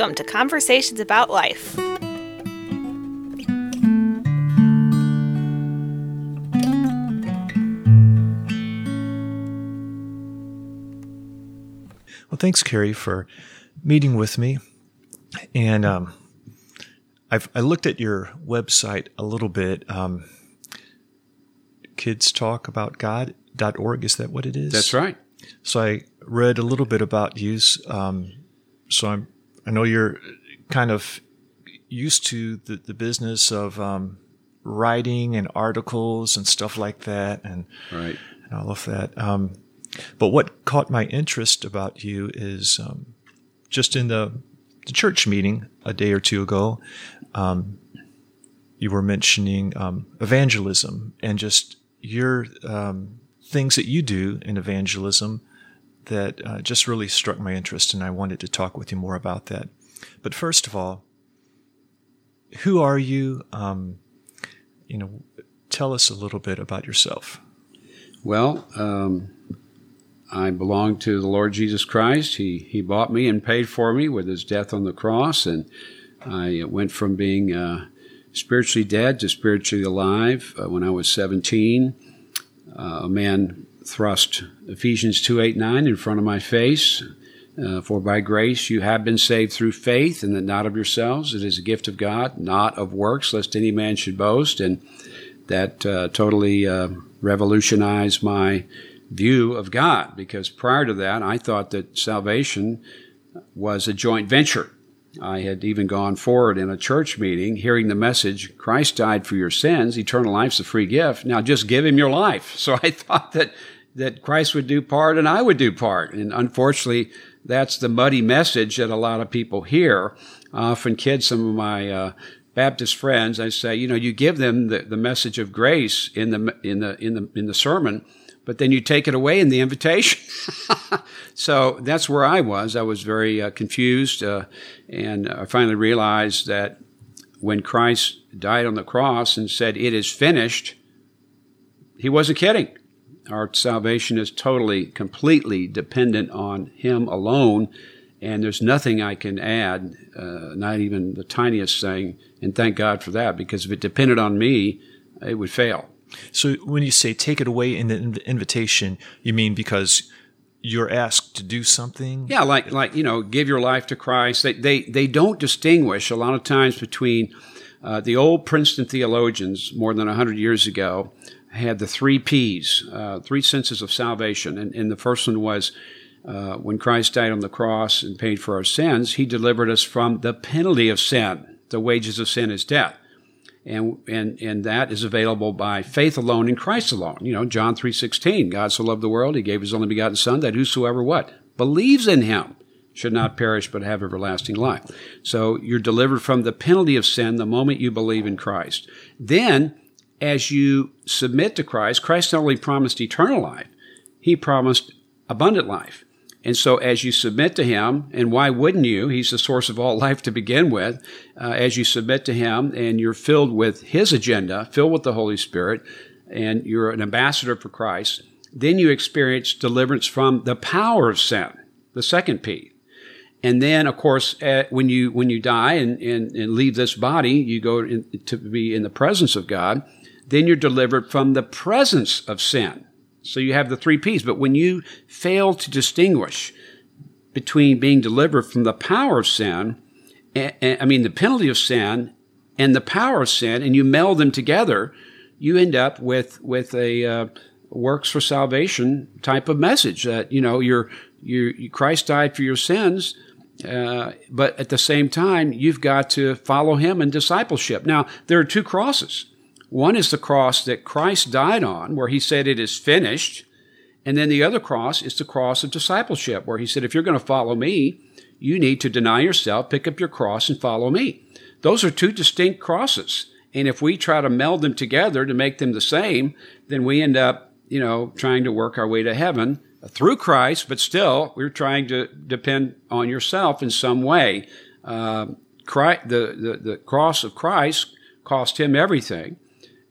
Welcome to Conversations About Life. Well, thanks, Carey, for meeting with me. And um, I've I looked at your website a little bit. Um, kids talk about God.org. Is that what it is? That's right. So I read a little bit about you. Um, so I'm, I know you're kind of used to the, the business of um, writing and articles and stuff like that, and, right. and all of that. Um, but what caught my interest about you is um, just in the, the, church meeting a day or two ago, um, you were mentioning um, evangelism and just your um, things that you do in evangelism that uh, just really struck my interest, and I wanted to talk with you more about that. But first of all, who are you? Um, you know, tell us a little bit about yourself. Well, um, I belong to the Lord Jesus Christ. He He bought me and paid for me with His death on the cross, and I went from being uh, spiritually dead to spiritually alive uh, when I was 17. Uh, a man thrust Ephesians 2 8 9 in front of my face. Uh, for by grace you have been saved through faith, and that not of yourselves. It is a gift of God, not of works, lest any man should boast. And that uh, totally uh, revolutionized my view of God, because prior to that, I thought that salvation was a joint venture. I had even gone forward in a church meeting hearing the message Christ died for your sins, eternal life's a free gift. Now just give him your life. So I thought that that Christ would do part and I would do part. And unfortunately, that's the muddy message that a lot of people hear. I often kid some of my uh, Baptist friends. I say, you know, you give them the, the message of grace in the in the in the in the sermon, but then you take it away in the invitation. so that's where I was. I was very uh, confused, uh, and I finally realized that when Christ died on the cross and said, "It is finished," he wasn't kidding. Our salvation is totally, completely dependent on Him alone, and there's nothing I can add, uh, not even the tiniest thing. And thank God for that, because if it depended on me, it would fail. So when you say take it away in the invitation, you mean because you're asked to do something? Yeah, like like you know, give your life to Christ. They they they don't distinguish a lot of times between uh, the old Princeton theologians more than hundred years ago had the three P's, uh, three senses of salvation. And, and the first one was uh, when Christ died on the cross and paid for our sins, he delivered us from the penalty of sin. The wages of sin is death. And, and, and that is available by faith alone in Christ alone. You know, John 3.16, God so loved the world, he gave his only begotten son that whosoever what? Believes in him should not perish but have everlasting life. So you're delivered from the penalty of sin the moment you believe in Christ. Then as you submit to Christ, Christ not only promised eternal life, he promised abundant life. And so as you submit to him, and why wouldn't you? He's the source of all life to begin with. Uh, as you submit to him and you're filled with his agenda, filled with the Holy Spirit, and you're an ambassador for Christ, then you experience deliverance from the power of sin, the second P. And then, of course, uh, when you when you die and, and, and leave this body, you go in, to be in the presence of God then you're delivered from the presence of sin. So you have the three P's. But when you fail to distinguish between being delivered from the power of sin, I mean, the penalty of sin and the power of sin, and you meld them together, you end up with, with a, uh, works for salvation type of message that, you know, you're, you Christ died for your sins. Uh, but at the same time, you've got to follow him in discipleship. Now, there are two crosses. One is the cross that Christ died on, where he said, It is finished. And then the other cross is the cross of discipleship, where he said, If you're going to follow me, you need to deny yourself, pick up your cross, and follow me. Those are two distinct crosses. And if we try to meld them together to make them the same, then we end up, you know, trying to work our way to heaven through Christ, but still we're trying to depend on yourself in some way. Uh, Christ, the, the, the cross of Christ cost him everything.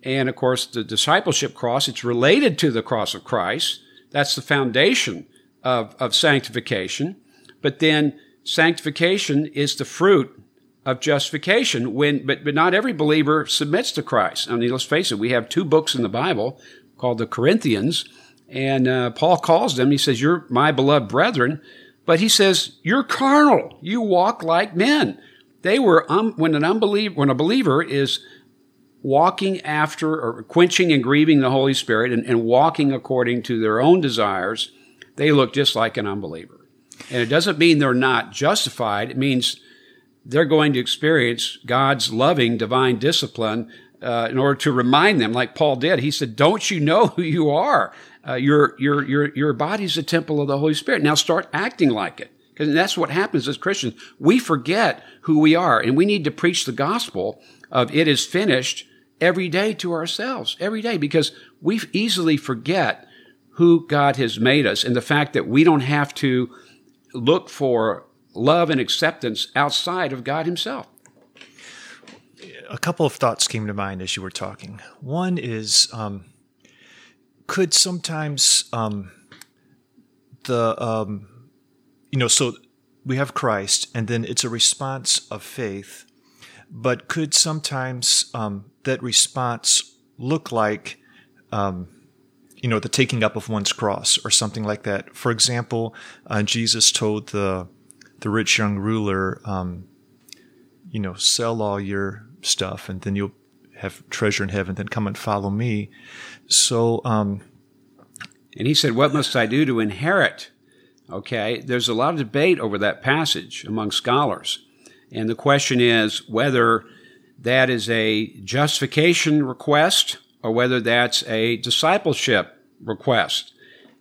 And of course, the discipleship cross, it's related to the cross of Christ. That's the foundation of, of sanctification. But then sanctification is the fruit of justification when but but not every believer submits to Christ. I mean, let's face it, we have two books in the Bible called the Corinthians, and uh, Paul calls them. He says, "You're my beloved brethren," but he says, "You're carnal. You walk like men." They were um, when an unbeliever when a believer is walking after or quenching and grieving the Holy Spirit and, and walking according to their own desires, they look just like an unbeliever. And it doesn't mean they're not justified. It means they're going to experience God's loving divine discipline uh, in order to remind them, like Paul did. He said, "Don't you know who you are? Uh, your your your your body's a temple of the Holy Spirit. Now start acting like it." Because that's what happens as Christians. We forget who we are, and we need to preach the gospel of "it is finished" every day to ourselves, every day, because we easily forget who God has made us, and the fact that we don't have to look for love and acceptance outside of God Himself. A couple of thoughts came to mind as you were talking. One is um, could sometimes um, the, um, you know, so we have Christ, and then it's a response of faith, but could sometimes um, that response look like, um, you know, the taking up of one's cross or something like that? For example, uh, Jesus told the the rich young ruler, um, you know, sell all your stuff and then you'll have treasure in heaven. Then come and follow me. So, um, and he said, "What must I do to inherit?" Okay, there's a lot of debate over that passage among scholars, and the question is whether that is a justification request or whether that's a discipleship request.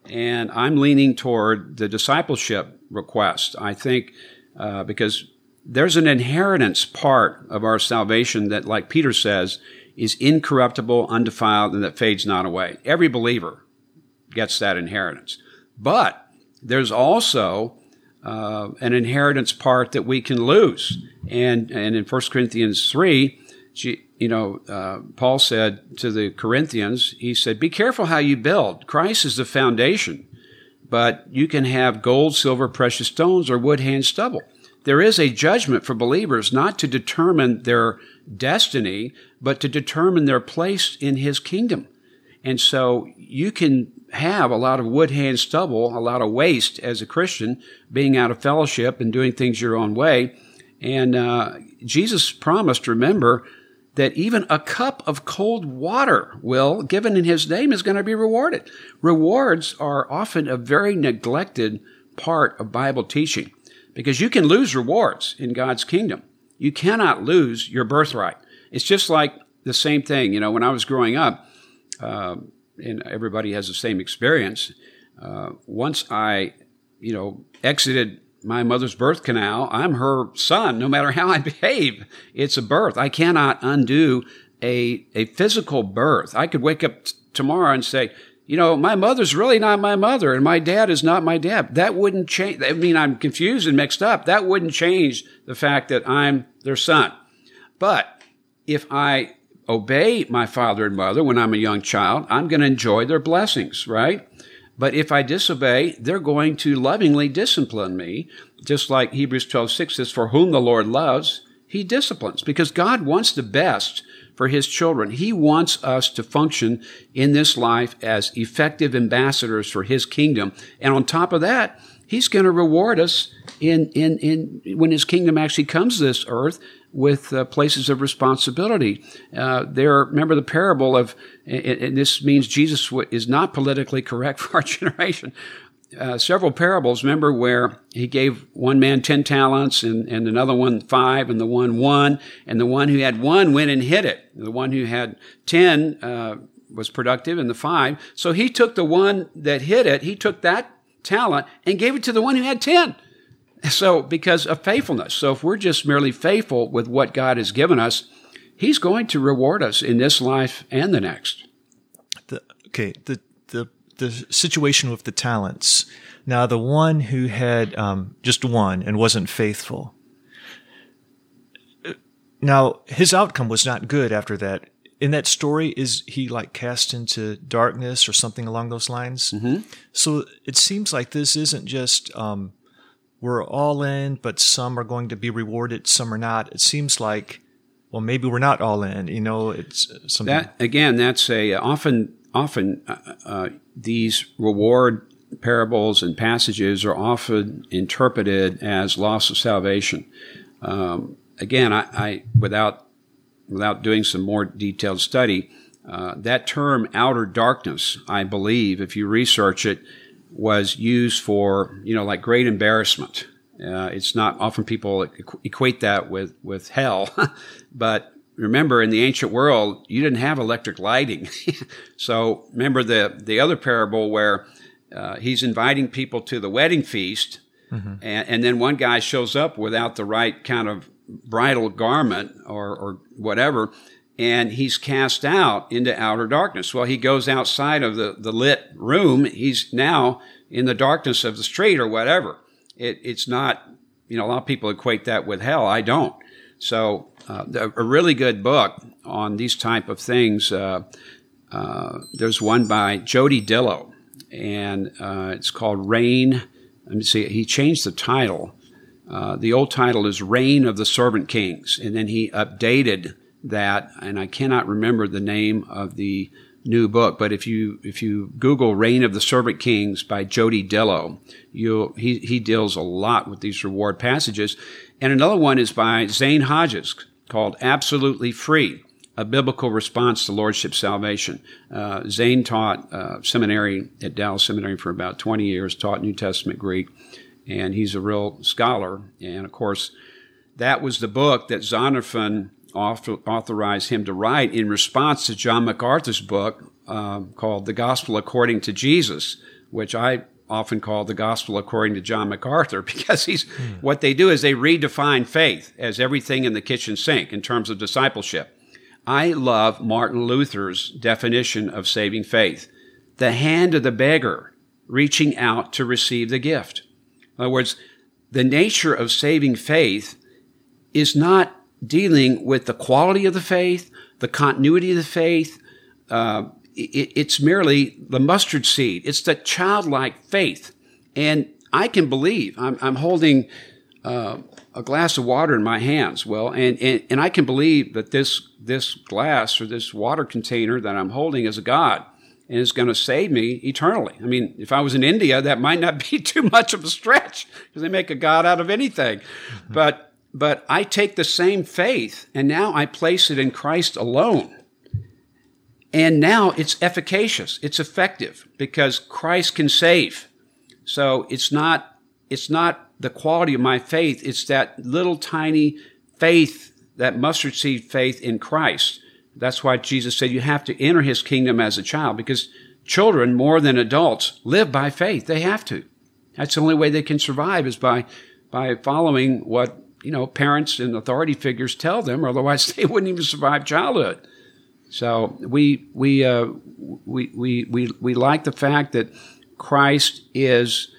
And I'm leaning toward the discipleship request. I think uh, because there's an inheritance part of our salvation that, like Peter says, is incorruptible, undefiled, and that fades not away. Every believer gets that inheritance. But there's also uh, an inheritance part that we can lose. And, and in 1 Corinthians 3, you know, uh, Paul said to the Corinthians, he said, Be careful how you build. Christ is the foundation, but you can have gold, silver, precious stones, or wood, hand, stubble. There is a judgment for believers not to determine their destiny, but to determine their place in his kingdom. And so you can have a lot of wood, hand, stubble, a lot of waste as a Christian, being out of fellowship and doing things your own way. And uh, Jesus promised, remember, that even a cup of cold water will, given in his name, is going to be rewarded. Rewards are often a very neglected part of Bible teaching because you can lose rewards in God's kingdom. You cannot lose your birthright. It's just like the same thing. You know, when I was growing up, uh, and everybody has the same experience, uh, once I, you know, exited my mother's birth canal. I'm her son, no matter how I behave. It's a birth. I cannot undo a, a physical birth. I could wake up t- tomorrow and say, you know, my mother's really not my mother and my dad is not my dad. That wouldn't change. I mean, I'm confused and mixed up. That wouldn't change the fact that I'm their son. But if I obey my father and mother when I'm a young child, I'm going to enjoy their blessings, right? But if I disobey, they're going to lovingly discipline me, just like Hebrews 12, 6 says, For whom the Lord loves, he disciplines, because God wants the best for his children. He wants us to function in this life as effective ambassadors for his kingdom. And on top of that, he's going to reward us in, in, in, when his kingdom actually comes to this earth with uh, places of responsibility. Uh, there, remember the parable of, and this means Jesus is not politically correct for our generation. Uh, several parables, remember, where he gave one man 10 talents and, and another one five and the one one, and the one who had one went and hid it. The one who had 10 uh, was productive and the five. So he took the one that hid it, he took that talent and gave it to the one who had 10. So, because of faithfulness. So, if we're just merely faithful with what God has given us, He's going to reward us in this life and the next. The, okay, the, the, the situation with the talents. Now, the one who had um, just one and wasn't faithful. Now, his outcome was not good after that. In that story, is he like cast into darkness or something along those lines? Mm-hmm. So it seems like this isn't just um, we're all in, but some are going to be rewarded, some are not. It seems like, well, maybe we're not all in. You know, it's something. That again, that's a often often uh, uh, these reward parables and passages are often interpreted as loss of salvation. Um, again, I, I, without without doing some more detailed study, uh, that term outer darkness, I believe, if you research it, was used for you know like great embarrassment. Uh, it's not often people equate that with with hell, but remember in the ancient world you didn't have electric lighting. so remember the the other parable where uh, he's inviting people to the wedding feast, mm-hmm. and, and, then one guy shows up without the right kind of bridal garment or, or whatever, and he's cast out into outer darkness. Well, he goes outside of the, the lit room. He's now in the darkness of the street or whatever. It, it's not, you know, a lot of people equate that with hell. I don't. So, uh, a really good book on these type of things. Uh, uh, there's one by Jody Dillow, and uh, it's called Reign. Let me see. He changed the title. Uh, the old title is Reign of the Servant Kings, and then he updated that, and I cannot remember the name of the new book. But if you if you Google "Reign of the Servant Kings" by Jody Dillow, you he he deals a lot with these reward passages. And another one is by Zane Hodges called "Absolutely Free." A biblical response to lordship salvation. Uh, Zane taught uh, seminary at Dallas Seminary for about 20 years, taught New Testament Greek, and he's a real scholar. And of course, that was the book that Zondervan authorized him to write in response to John MacArthur's book uh, called The Gospel According to Jesus, which I often call the gospel according to John MacArthur because he's hmm. what they do is they redefine faith as everything in the kitchen sink in terms of discipleship. I love Martin Luther's definition of saving faith. The hand of the beggar reaching out to receive the gift. In other words, the nature of saving faith is not dealing with the quality of the faith, the continuity of the faith. Uh, it, it's merely the mustard seed. It's the childlike faith. And I can believe I'm, I'm holding uh, a glass of water in my hands. Well, and, and, and I can believe that this, this glass or this water container that I'm holding is a God and is going to save me eternally. I mean, if I was in India, that might not be too much of a stretch because they make a God out of anything. Mm-hmm. But but I take the same faith and now I place it in Christ alone. And now it's efficacious. It's effective because Christ can save. So it's not, it's not the quality of my faith. It's that little tiny faith, that mustard seed faith in Christ. That's why Jesus said you have to enter his kingdom as a child because children more than adults live by faith. They have to. That's the only way they can survive is by, by following what you know, parents and authority figures tell them, otherwise they wouldn't even survive childhood. So we we uh, we, we we we like the fact that Christ is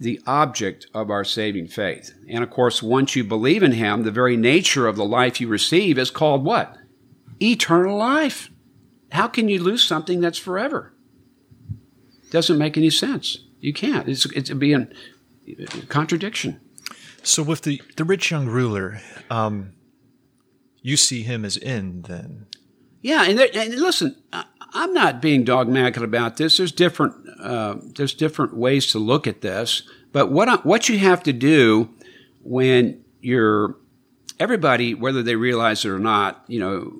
the object of our saving faith, and of course, once you believe in Him, the very nature of the life you receive is called what? Eternal life. How can you lose something that's forever? Doesn't make any sense. You can't. It's it'd be a contradiction. So with the the rich young ruler, um, you see him as in then. Yeah, and, there, and listen, I'm not being dogmatic about this. There's different uh, there's different ways to look at this, but what I, what you have to do when you're everybody, whether they realize it or not, you know,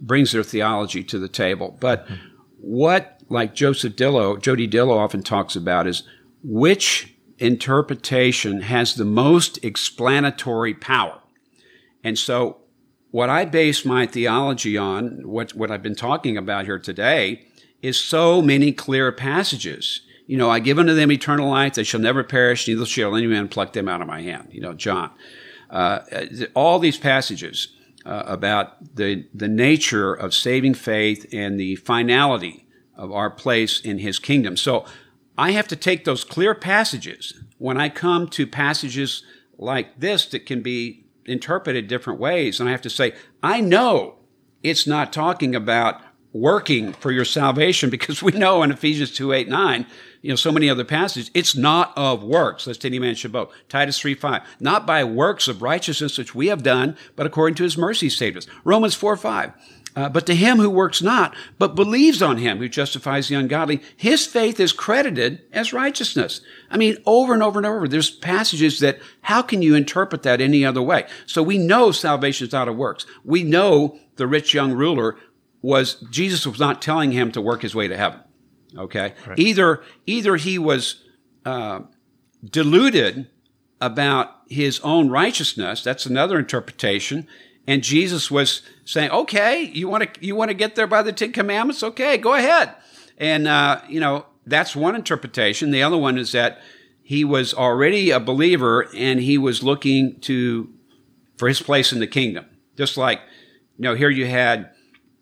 brings their theology to the table. But mm-hmm. what, like Joseph Dillow, Jody Dillow often talks about, is which interpretation has the most explanatory power. And so, what I base my theology on, what, what I've been talking about here today, is so many clear passages. You know, I give unto them eternal life, they shall never perish, neither shall any man pluck them out of my hand. You know, John. Uh, all these passages uh, about the, the nature of saving faith and the finality of our place in his kingdom. So I have to take those clear passages when I come to passages like this that can be interpreted different ways. And I have to say, I know it's not talking about working for your salvation because we know in Ephesians 2 8 9 you know, so many other passages. It's not of works, lest any man should boast. Titus 3 5. Not by works of righteousness which we have done, but according to his mercy saved us. Romans 4 5. Uh, but to him who works not, but believes on him who justifies the ungodly, his faith is credited as righteousness. I mean, over and over and over, there's passages that how can you interpret that any other way? So we know salvation is out of works. We know the rich young ruler was, Jesus was not telling him to work his way to heaven. Okay. Right. Either, either he was, uh, deluded about his own righteousness. That's another interpretation. And Jesus was saying, okay, you want to, you want to get there by the Ten Commandments? Okay, go ahead. And, uh, you know, that's one interpretation. The other one is that he was already a believer and he was looking to, for his place in the kingdom. Just like, you know, here you had,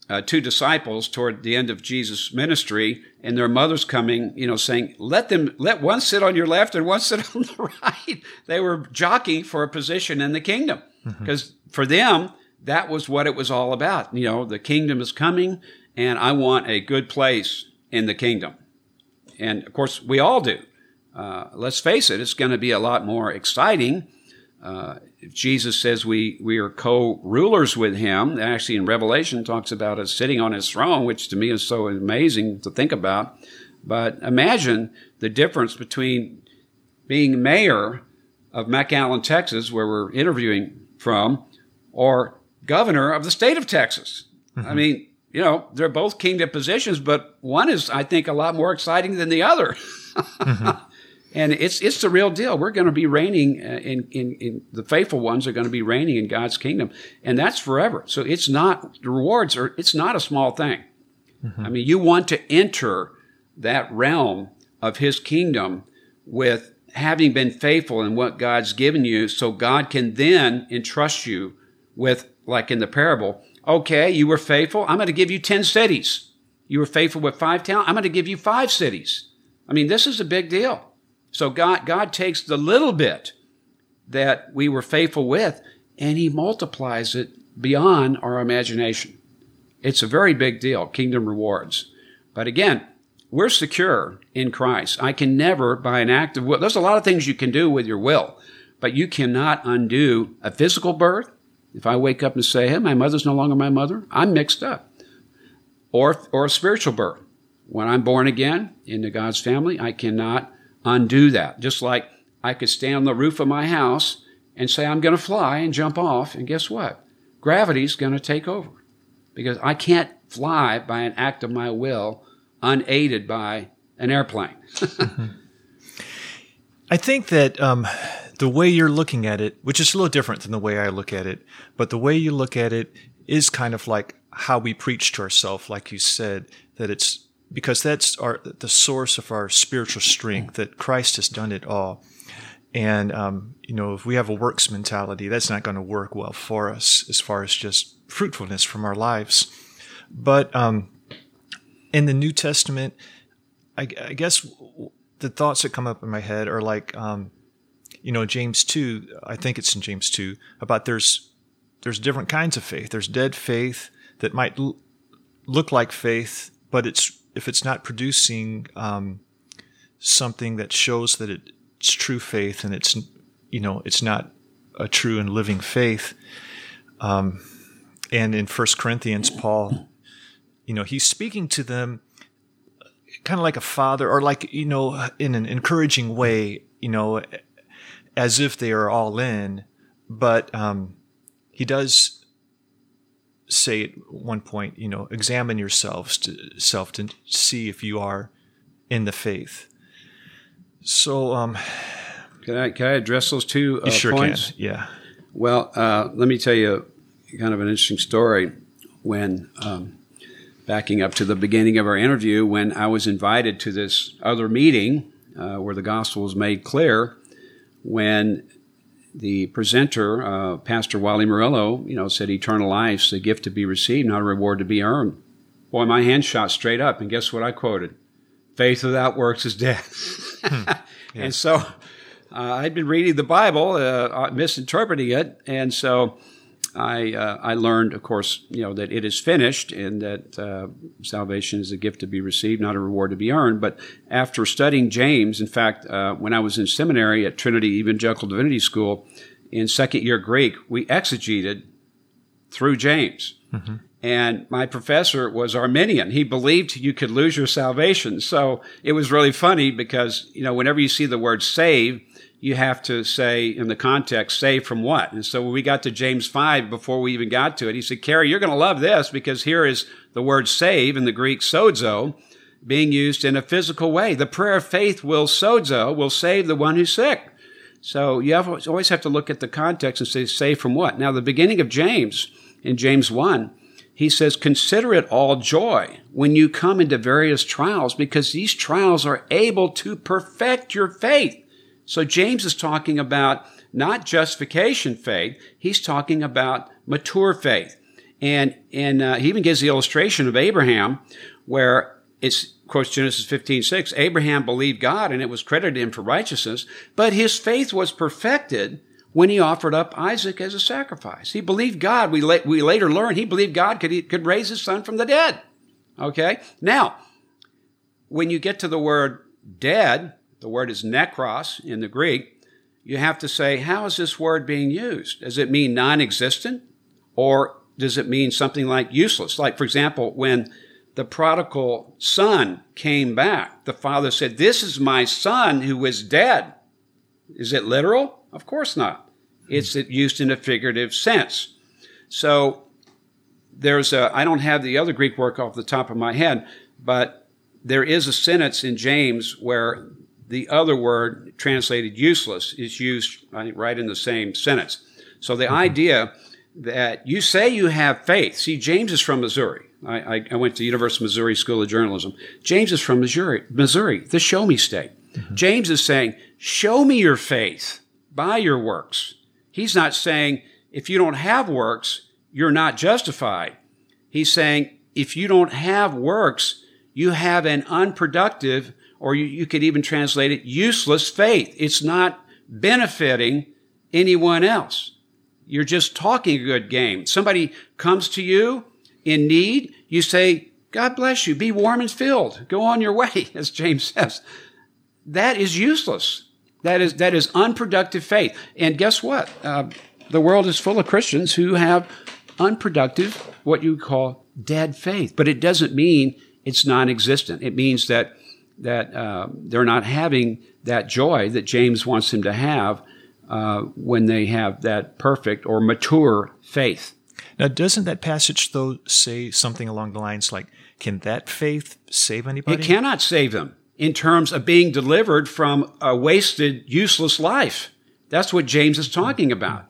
uh, two disciples toward the end of Jesus' ministry, and their mothers coming, you know, saying, "Let them, let one sit on your left and one sit on the right." They were jockeying for a position in the kingdom because mm-hmm. for them that was what it was all about. You know, the kingdom is coming, and I want a good place in the kingdom. And of course, we all do. Uh, let's face it; it's going to be a lot more exciting. Uh, Jesus says we, we are co-rulers with him, actually in Revelation talks about us sitting on his throne, which to me is so amazing to think about. But imagine the difference between being mayor of McAllen, Texas, where we're interviewing from, or governor of the state of Texas. Mm-hmm. I mean, you know, they're both kingdom positions, but one is, I think, a lot more exciting than the other. mm-hmm. And it's it's the real deal. We're going to be reigning uh, in, in, in the faithful ones are going to be reigning in God's kingdom, and that's forever. So it's not the rewards are it's not a small thing. Mm-hmm. I mean, you want to enter that realm of His kingdom with having been faithful in what God's given you, so God can then entrust you with, like in the parable, okay, you were faithful. I'm going to give you 10 cities. You were faithful with five towns. I'm going to give you five cities. I mean, this is a big deal. So God, God takes the little bit that we were faithful with and he multiplies it beyond our imagination. It's a very big deal, kingdom rewards. But again, we're secure in Christ. I can never, by an act of will, there's a lot of things you can do with your will, but you cannot undo a physical birth. If I wake up and say, hey, my mother's no longer my mother, I'm mixed up. Or, or a spiritual birth. When I'm born again into God's family, I cannot undo that. Just like I could stand on the roof of my house and say, I'm going to fly and jump off. And guess what? Gravity's going to take over because I can't fly by an act of my will unaided by an airplane. I think that um, the way you're looking at it, which is a little different than the way I look at it, but the way you look at it is kind of like how we preach to ourselves, like you said, that it's because that's our the source of our spiritual strength that Christ has done it all. And um, you know, if we have a works mentality, that's not going to work well for us as far as just fruitfulness from our lives. But um, in the New Testament, I, I, guess the thoughts that come up in my head are like, um, you know, James two. I think it's in James two about there's there's different kinds of faith. There's dead faith that might l- look like faith, but it's if it's not producing um, something that shows that it's true faith and it's you know it's not a true and living faith. Um, and in First Corinthians, Paul, you know, he's speaking to them kind of like a father, or like you know, in an encouraging way, you know, as if they are all in. But um, he does say at one point, you know, examine yourselves to self to see if you are in the faith. So, um, can I can I address those two uh, sure points? Can. Yeah. Well, uh, let me tell you kind of an interesting story. When um, backing up to the beginning of our interview, when I was invited to this other meeting uh, where the gospel was made clear, when the presenter, uh, Pastor Wally Murillo, you know, said eternal life's a gift to be received, not a reward to be earned. Boy, my hand shot straight up, and guess what I quoted? Faith without works is dead. hmm. yeah. And so uh, I'd been reading the Bible, uh, uh, misinterpreting it, and so I uh, I learned, of course, you know that it is finished and that uh, salvation is a gift to be received, not a reward to be earned. But after studying James, in fact, uh, when I was in seminary at Trinity Evangelical Divinity School in second year Greek, we exegeted through James. Mm-hmm. And my professor was Arminian. He believed you could lose your salvation. So it was really funny because, you know, whenever you see the word save, you have to say in the context, save from what? And so when we got to James 5, before we even got to it, he said, Carey, you're going to love this because here is the word save in the Greek sozo being used in a physical way. The prayer of faith will sozo, will save the one who's sick. So you have, always have to look at the context and say, save from what? Now, the beginning of James, in James 1, he says, consider it all joy when you come into various trials because these trials are able to perfect your faith. So James is talking about not justification faith. He's talking about mature faith. And, and uh, he even gives the illustration of Abraham where it's, quotes Genesis 15, 6, Abraham believed God and it was credited him for righteousness, but his faith was perfected when he offered up Isaac as a sacrifice. He believed God. We, la- we later learned he believed God could, could raise his son from the dead. Okay? Now, when you get to the word dead, the word is necros in the Greek, you have to say, how is this word being used? Does it mean non existent? Or does it mean something like useless? Like, for example, when the prodigal son came back, the father said, This is my son who was dead. Is it literal? Of course not. It's used in a figurative sense. So there's a, I don't have the other Greek work off the top of my head, but there is a sentence in James where the other word translated useless is used right in the same sentence. So the mm-hmm. idea that you say you have faith. See, James is from Missouri. I, I, went to University of Missouri School of Journalism. James is from Missouri, Missouri, the show me state. Mm-hmm. James is saying, show me your faith by your works. He's not saying if you don't have works, you're not justified. He's saying if you don't have works, you have an unproductive, or you, you could even translate it, useless faith. It's not benefiting anyone else. You're just talking a good game. Somebody comes to you in need, you say, God bless you, be warm and filled, go on your way, as James says. That is useless. That is, that is unproductive faith. And guess what? Uh, the world is full of Christians who have unproductive, what you call dead faith. But it doesn't mean it's non-existent. It means that that uh, they're not having that joy that James wants them to have uh, when they have that perfect or mature faith. Now, doesn't that passage though say something along the lines like, "Can that faith save anybody?" It cannot save them in terms of being delivered from a wasted, useless life. That's what James is talking about.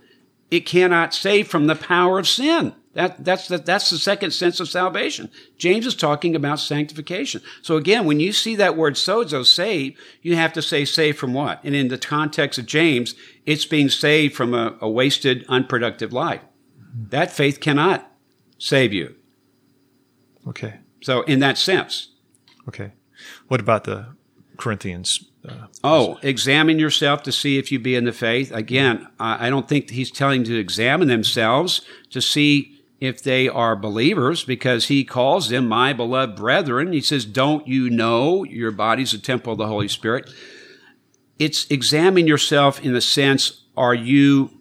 It cannot save from the power of sin. That, that's, the, that's the second sense of salvation. James is talking about sanctification. So again, when you see that word sozo, save, you have to say save from what? And in the context of James, it's being saved from a, a wasted, unproductive life. That faith cannot save you. Okay. So in that sense. Okay. What about the Corinthians? Uh, oh, examine yourself to see if you be in the faith. Again, I don't think he's telling to examine themselves to see if they are believers because he calls them my beloved brethren. He says, Don't you know your body's a temple of the Holy Spirit? It's examine yourself in the sense, are you,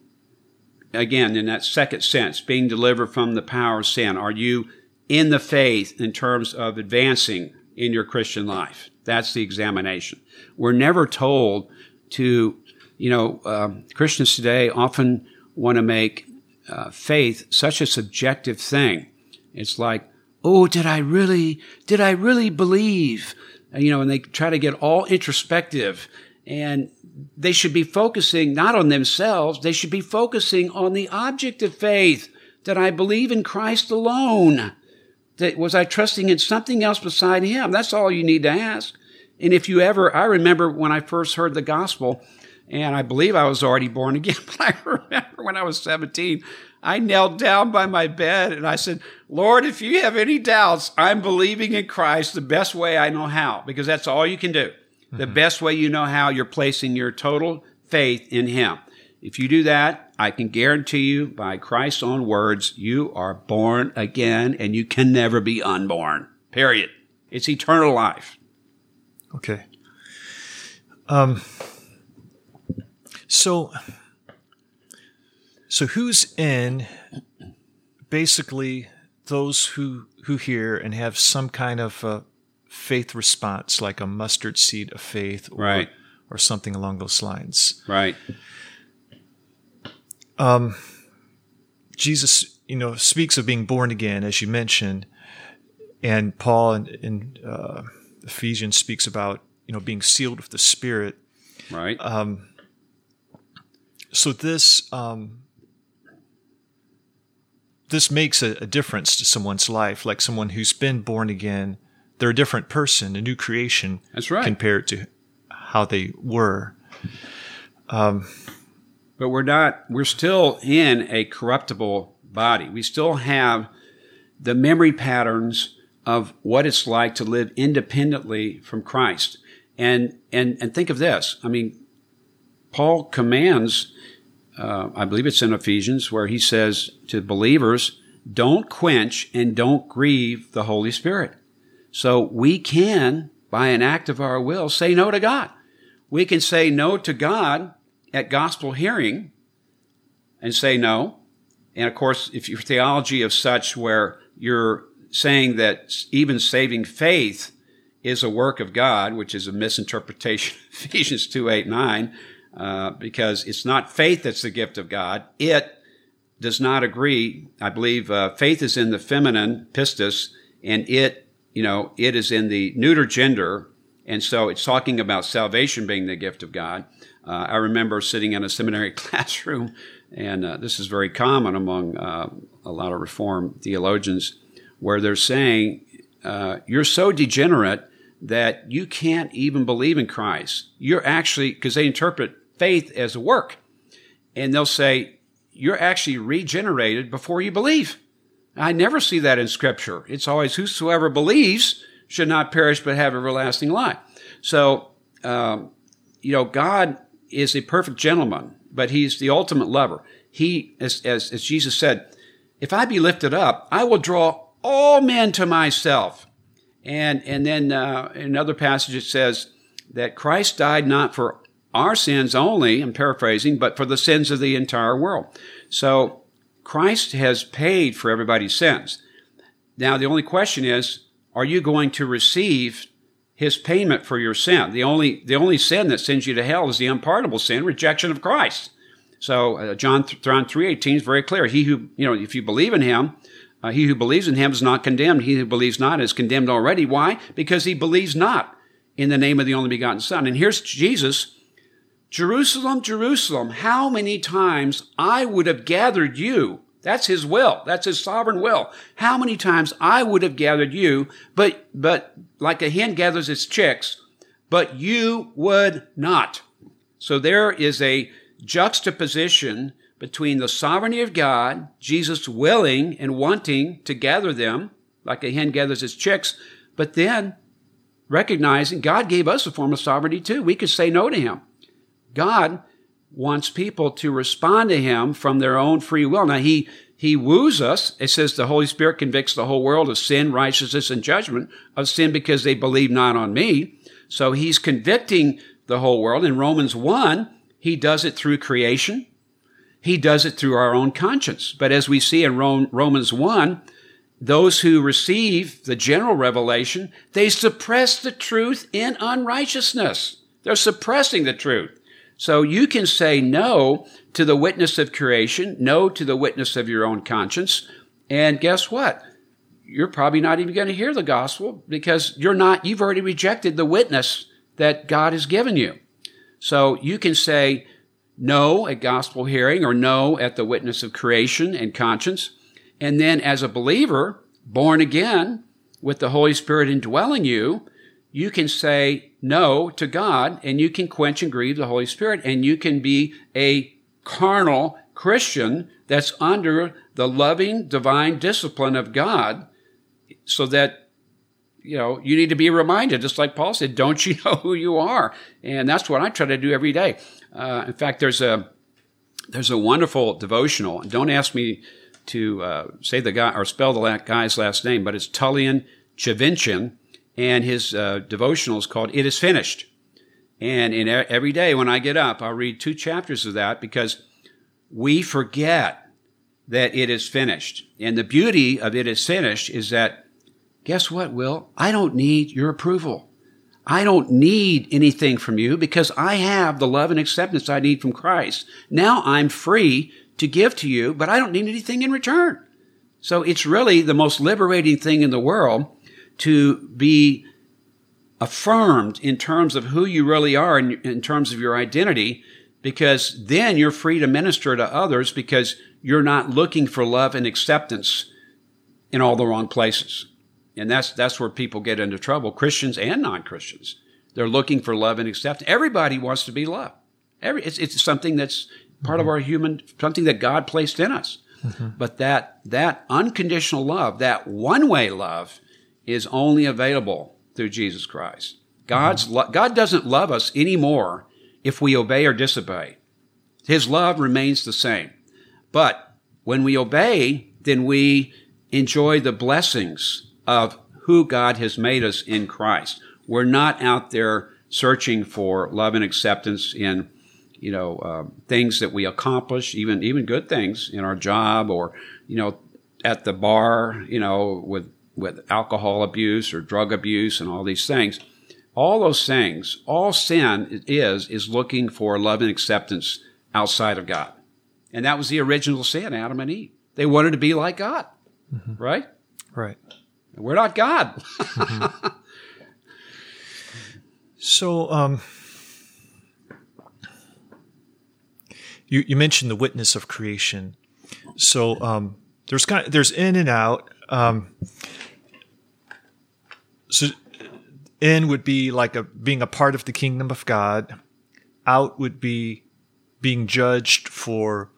again, in that second sense, being delivered from the power of sin? Are you in the faith in terms of advancing in your Christian life. That's the examination. We're never told to, you know, um, Christians today often want to make uh, faith such a subjective thing. It's like, oh, did I really, did I really believe? You know, and they try to get all introspective and they should be focusing not on themselves, they should be focusing on the object of faith that I believe in Christ alone. That was I trusting in something else beside him? That's all you need to ask. And if you ever, I remember when I first heard the gospel, and I believe I was already born again, but I remember when I was 17, I knelt down by my bed and I said, Lord, if you have any doubts, I'm believing in Christ the best way I know how, because that's all you can do. Mm-hmm. The best way you know how, you're placing your total faith in Him. If you do that, I can guarantee you by Christ's own words, you are born again and you can never be unborn. Period. It's eternal life. Okay. Um, so, so who's in basically those who who hear and have some kind of faith response, like a mustard seed of faith, or, Right. or something along those lines. Right. Um, Jesus, you know, speaks of being born again, as you mentioned, and Paul in, in uh, Ephesians speaks about you know being sealed with the Spirit. Right. So this um, this makes a, a difference to someone's life, like someone who's been born again. They're a different person, a new creation. That's right. Compared to how they were. But we're not, we're still in a corruptible body. We still have the memory patterns of what it's like to live independently from Christ. And, and, and think of this. I mean, Paul commands, uh, I believe it's in Ephesians, where he says to believers, don't quench and don't grieve the Holy Spirit. So we can, by an act of our will, say no to God. We can say no to God at gospel hearing and say no. And of course, if your theology of such where you're saying that even saving faith is a work of God, which is a misinterpretation of Ephesians 2, 8, 9, uh, because it's not faith that's the gift of God. It does not agree. I believe uh, faith is in the feminine pistis, and it, you know, it is in the neuter gender, and so it's talking about salvation being the gift of God. Uh, I remember sitting in a seminary classroom, and uh, this is very common among uh, a lot of Reformed theologians, where they're saying, uh, You're so degenerate that you can't even believe in Christ. You're actually, because they interpret faith as a work, and they'll say, You're actually regenerated before you believe. I never see that in Scripture. It's always whosoever believes should not perish but have everlasting life. So, um, you know, God is a perfect gentleman, but He's the ultimate lover. He, as, as, as Jesus said, if I be lifted up, I will draw all men to myself. And, and then uh, in another passage it says that Christ died not for our sins only, I'm paraphrasing, but for the sins of the entire world. So Christ has paid for everybody's sins. Now, the only question is, are you going to receive his payment for your sin? The only, the only sin that sends you to hell is the unpardonable sin, rejection of Christ. So, uh, John, John 3.18 is very clear. He who, you know, if you believe in him, uh, he who believes in him is not condemned. He who believes not is condemned already. Why? Because he believes not in the name of the only begotten Son. And here's Jesus Jerusalem, Jerusalem, how many times I would have gathered you. That's his will. That's his sovereign will. How many times I would have gathered you, but, but like a hen gathers its chicks, but you would not. So there is a juxtaposition between the sovereignty of God, Jesus willing and wanting to gather them, like a hen gathers its chicks, but then recognizing God gave us a form of sovereignty too. We could say no to him. God wants people to respond to him from their own free will. Now he he woos us. It says the Holy Spirit convicts the whole world of sin, righteousness, and judgment of sin because they believe not on me. So he's convicting the whole world. In Romans 1, he does it through creation. He does it through our own conscience. But as we see in Romans 1, those who receive the general revelation, they suppress the truth in unrighteousness. They're suppressing the truth. So you can say no to the witness of creation, no to the witness of your own conscience. And guess what? You're probably not even going to hear the gospel because you're not, you've already rejected the witness that God has given you. So you can say no at gospel hearing or no at the witness of creation and conscience. And then as a believer, born again with the Holy Spirit indwelling you, you can say no to God and you can quench and grieve the Holy Spirit and you can be a carnal Christian that's under the loving divine discipline of God so that you know you need to be reminded just like Paul said don't you know who you are? And that's what I try to do every day. Uh, in fact there's a there's a wonderful devotional. Don't ask me to uh, say the guy or spell the guy's last name, but it's Tullian Tchividjian, and his uh, devotional is called "It Is Finished." And in every day when I get up, I'll read two chapters of that because we forget that it is finished. And the beauty of it is finished is that, guess what, Will? I don't need your approval. I don't need anything from you because I have the love and acceptance I need from Christ. Now I'm free to give to you, but I don't need anything in return. So it's really the most liberating thing in the world to be affirmed in terms of who you really are in, in terms of your identity, because then you're free to minister to others because you're not looking for love and acceptance in all the wrong places. And that's, that's where people get into trouble, Christians and non-Christians. They're looking for love and acceptance. Everybody wants to be loved. Every, it's, it's something that's part mm-hmm. of our human, something that God placed in us. Mm-hmm. But that, that unconditional love, that one-way love is only available through Jesus Christ. God's, lo- God doesn't love us anymore if we obey or disobey. His love remains the same. But when we obey, then we enjoy the blessings of who God has made us in Christ. We're not out there searching for love and acceptance in, you know, uh, things that we accomplish, even even good things in our job or, you know, at the bar, you know, with with alcohol abuse or drug abuse and all these things. All those things, all sin is is looking for love and acceptance outside of God, and that was the original sin, Adam and Eve. They wanted to be like God, mm-hmm. right? Right. We're not God. mm-hmm. So, um, you you mentioned the witness of creation. So um, there's kind of, there's in and out. Um, so in would be like a being a part of the kingdom of God. Out would be being judged for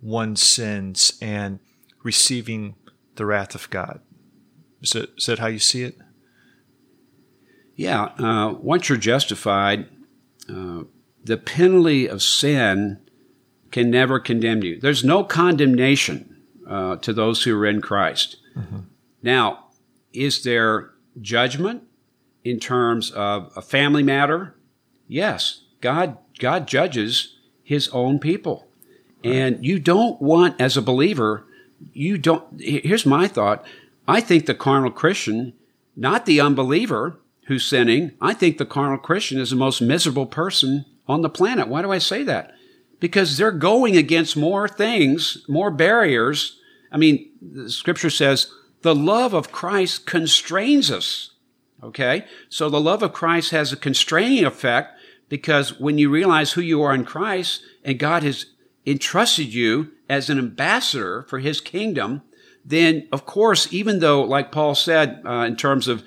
one's sins and receiving the wrath of God. Is that, is that how you see it? Yeah. Uh, once you're justified, uh, the penalty of sin can never condemn you. There's no condemnation uh, to those who are in Christ. Mm-hmm. Now, is there judgment in terms of a family matter? Yes. God, God judges his own people. Right. And you don't want, as a believer, you don't, here's my thought. I think the carnal Christian, not the unbeliever who's sinning, I think the carnal Christian is the most miserable person on the planet. Why do I say that? Because they're going against more things, more barriers. I mean, the scripture says the love of Christ constrains us. Okay. So the love of Christ has a constraining effect because when you realize who you are in Christ and God has entrusted you as an ambassador for his kingdom, then of course, even though, like Paul said, uh, in terms of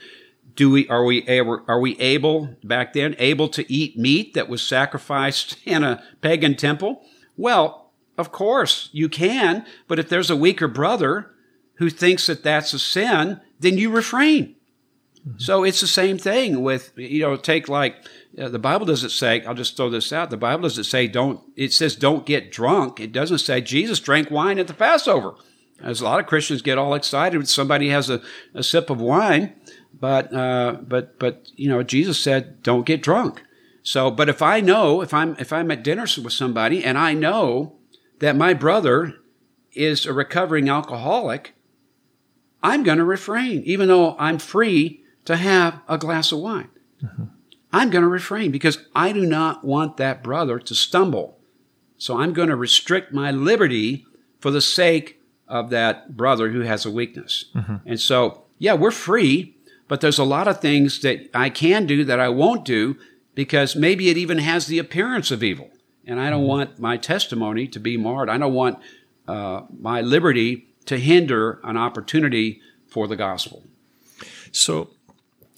do we are we are we able back then able to eat meat that was sacrificed in a pagan temple? Well, of course you can, but if there's a weaker brother who thinks that that's a sin, then you refrain. Mm-hmm. So it's the same thing with you know take like uh, the Bible doesn't say I'll just throw this out. The Bible doesn't say don't. It says don't get drunk. It doesn't say Jesus drank wine at the Passover. As a lot of Christians get all excited when somebody has a, a sip of wine, but uh, but but you know Jesus said don't get drunk. So, but if I know if I'm if I'm at dinner with somebody and I know that my brother is a recovering alcoholic, I'm going to refrain, even though I'm free to have a glass of wine. Mm-hmm. I'm going to refrain because I do not want that brother to stumble. So I'm going to restrict my liberty for the sake of that brother who has a weakness. Mm-hmm. And so, yeah, we're free, but there's a lot of things that I can do that I won't do because maybe it even has the appearance of evil. And I don't mm-hmm. want my testimony to be marred. I don't want uh, my liberty to hinder an opportunity for the gospel. So,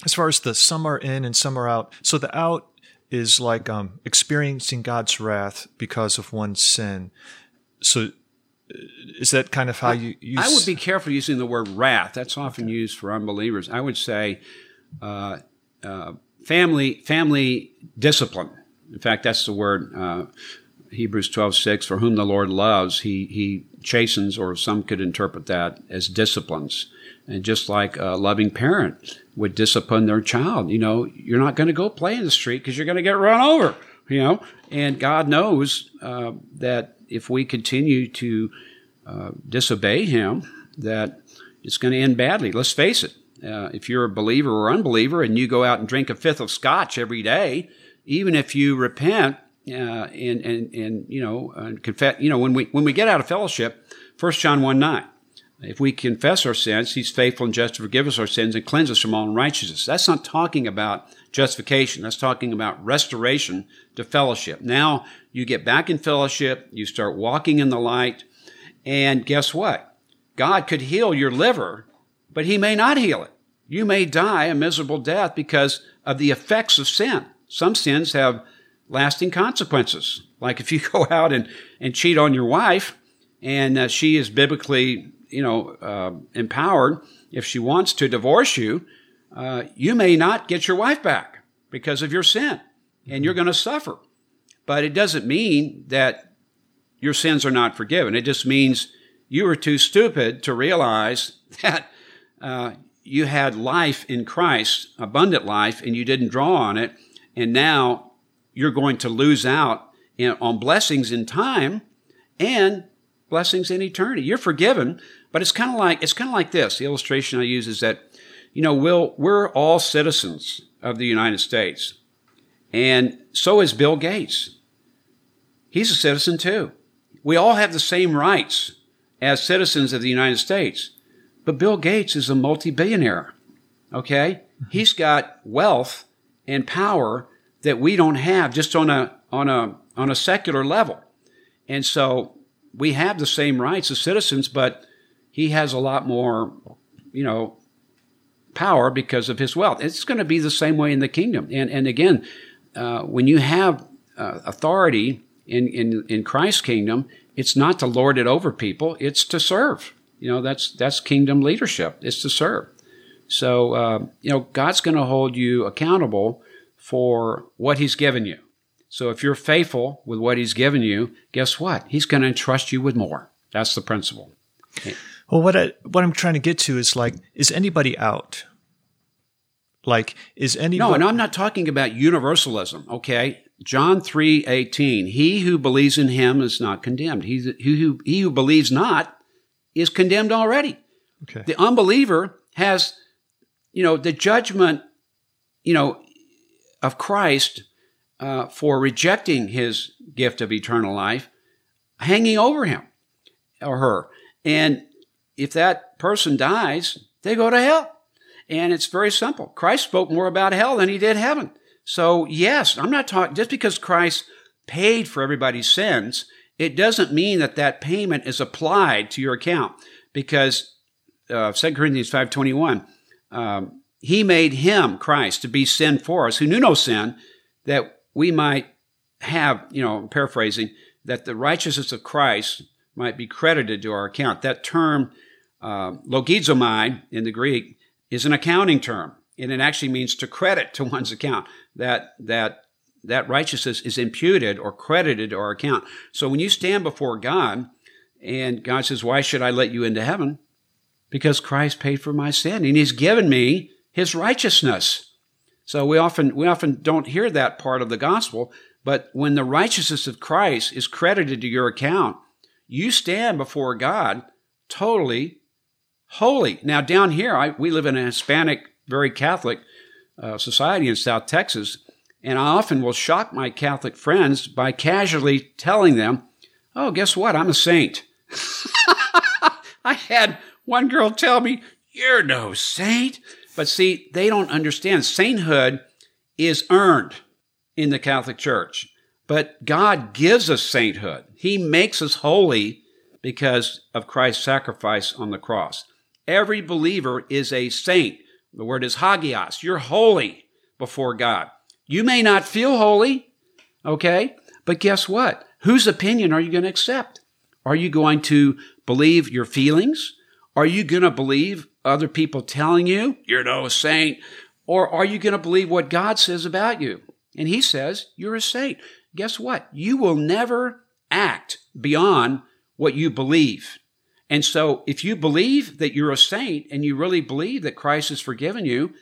as far as the some are in and some are out, so the out is like um, experiencing God's wrath because of one's sin. So, is that kind of how you use? I would be careful using the word wrath. That's often okay. used for unbelievers. I would say uh, uh, family family discipline. In fact, that's the word. Uh, Hebrews twelve six, for whom the Lord loves, he, he chastens, or some could interpret that as disciplines. And just like a loving parent would discipline their child, you know, you're not going to go play in the street because you're going to get run over, you know. And God knows uh, that if we continue to uh, disobey Him, that it's going to end badly. Let's face it. Uh, if you're a believer or unbeliever and you go out and drink a fifth of scotch every day, even if you repent uh, and, and, and, you know, and confess, you know, when we, when we get out of fellowship, 1 John 1 9, if we confess our sins, he's faithful and just to forgive us our sins and cleanse us from all unrighteousness. That's not talking about justification. That's talking about restoration to fellowship. Now you get back in fellowship, you start walking in the light, and guess what? God could heal your liver, but he may not heal it. You may die a miserable death because of the effects of sin. Some sins have lasting consequences. Like if you go out and, and cheat on your wife and uh, she is biblically you know, uh, empowered, if she wants to divorce you, uh, you may not get your wife back because of your sin and you're going to suffer. But it doesn't mean that your sins are not forgiven. It just means you were too stupid to realize that uh, you had life in Christ, abundant life, and you didn't draw on it. And now you're going to lose out in, on blessings in time and blessings in eternity. You're forgiven, but it's kind of like it's kind of like this. The illustration I use is that, you know, we'll, we're all citizens of the United States, and so is Bill Gates. He's a citizen too. We all have the same rights as citizens of the United States, but Bill Gates is a multi-billionaire. Okay, mm-hmm. he's got wealth and power that we don't have just on a on a on a secular level, and so we have the same rights as citizens, but he has a lot more, you know, power because of his wealth. It's going to be the same way in the kingdom. And and again, uh, when you have uh, authority in, in in Christ's kingdom, it's not to lord it over people; it's to serve. You know, that's that's kingdom leadership. It's to serve. So uh, you know, God's going to hold you accountable for what He's given you. So if you're faithful with what He's given you, guess what? He's going to entrust you with more. That's the principle. Well, what I what I'm trying to get to is like, is anybody out? Like, is anybody? No, and I'm not talking about universalism. Okay, John three eighteen. He who believes in him is not condemned. He who he who believes not is condemned already. Okay. The unbeliever has, you know, the judgment, you know, of Christ uh, for rejecting his gift of eternal life hanging over him or her. And if that person dies, they go to hell. And it's very simple. Christ spoke more about hell than he did heaven. So, yes, I'm not talking, just because Christ paid for everybody's sins, it doesn't mean that that payment is applied to your account because uh, 2 Corinthians 5.21, um, he made him, Christ, to be sin for us, who knew no sin, that we might have, you know, paraphrasing, that the righteousness of Christ might be credited to our account. That term, uh, logizomai in the Greek, is an accounting term, and it actually means to credit to one's account. That that that righteousness is imputed or credited to our account. So when you stand before God, and God says, "Why should I let you into heaven?" Because Christ paid for my sin, and He's given me His righteousness. So we often we often don't hear that part of the gospel. But when the righteousness of Christ is credited to your account, you stand before God totally holy. Now, down here, I, we live in a Hispanic, very Catholic uh, society in South Texas, and I often will shock my Catholic friends by casually telling them, Oh, guess what? I'm a saint. I had one girl tell me, You're no saint. But see, they don't understand. Sainthood is earned in the Catholic Church. But God gives us sainthood. He makes us holy because of Christ's sacrifice on the cross. Every believer is a saint. The word is hagios. You're holy before God. You may not feel holy, okay? But guess what? Whose opinion are you going to accept? Are you going to believe your feelings? Are you going to believe other people telling you you're no saint? Or are you going to believe what God says about you? And he says, You're a saint. guess what? You will never act beyond what you believe. And so if you believe that you're a saint and you really believe that Christ has forgiven you,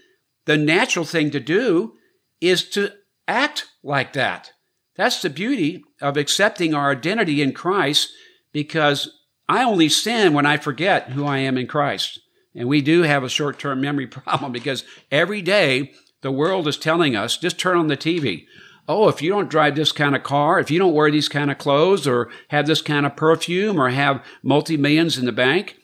the natural thing to do is to act like that. That's the beauty of accepting our identity in Christ because I only sin when I forget who I am in Christ. And we do have a short term memory problem because every day the world is telling us just turn on the TV. Oh, if you don't drive this kind of car, if you don't wear these kind of clothes or have this kind of perfume or have multi millions in the bank,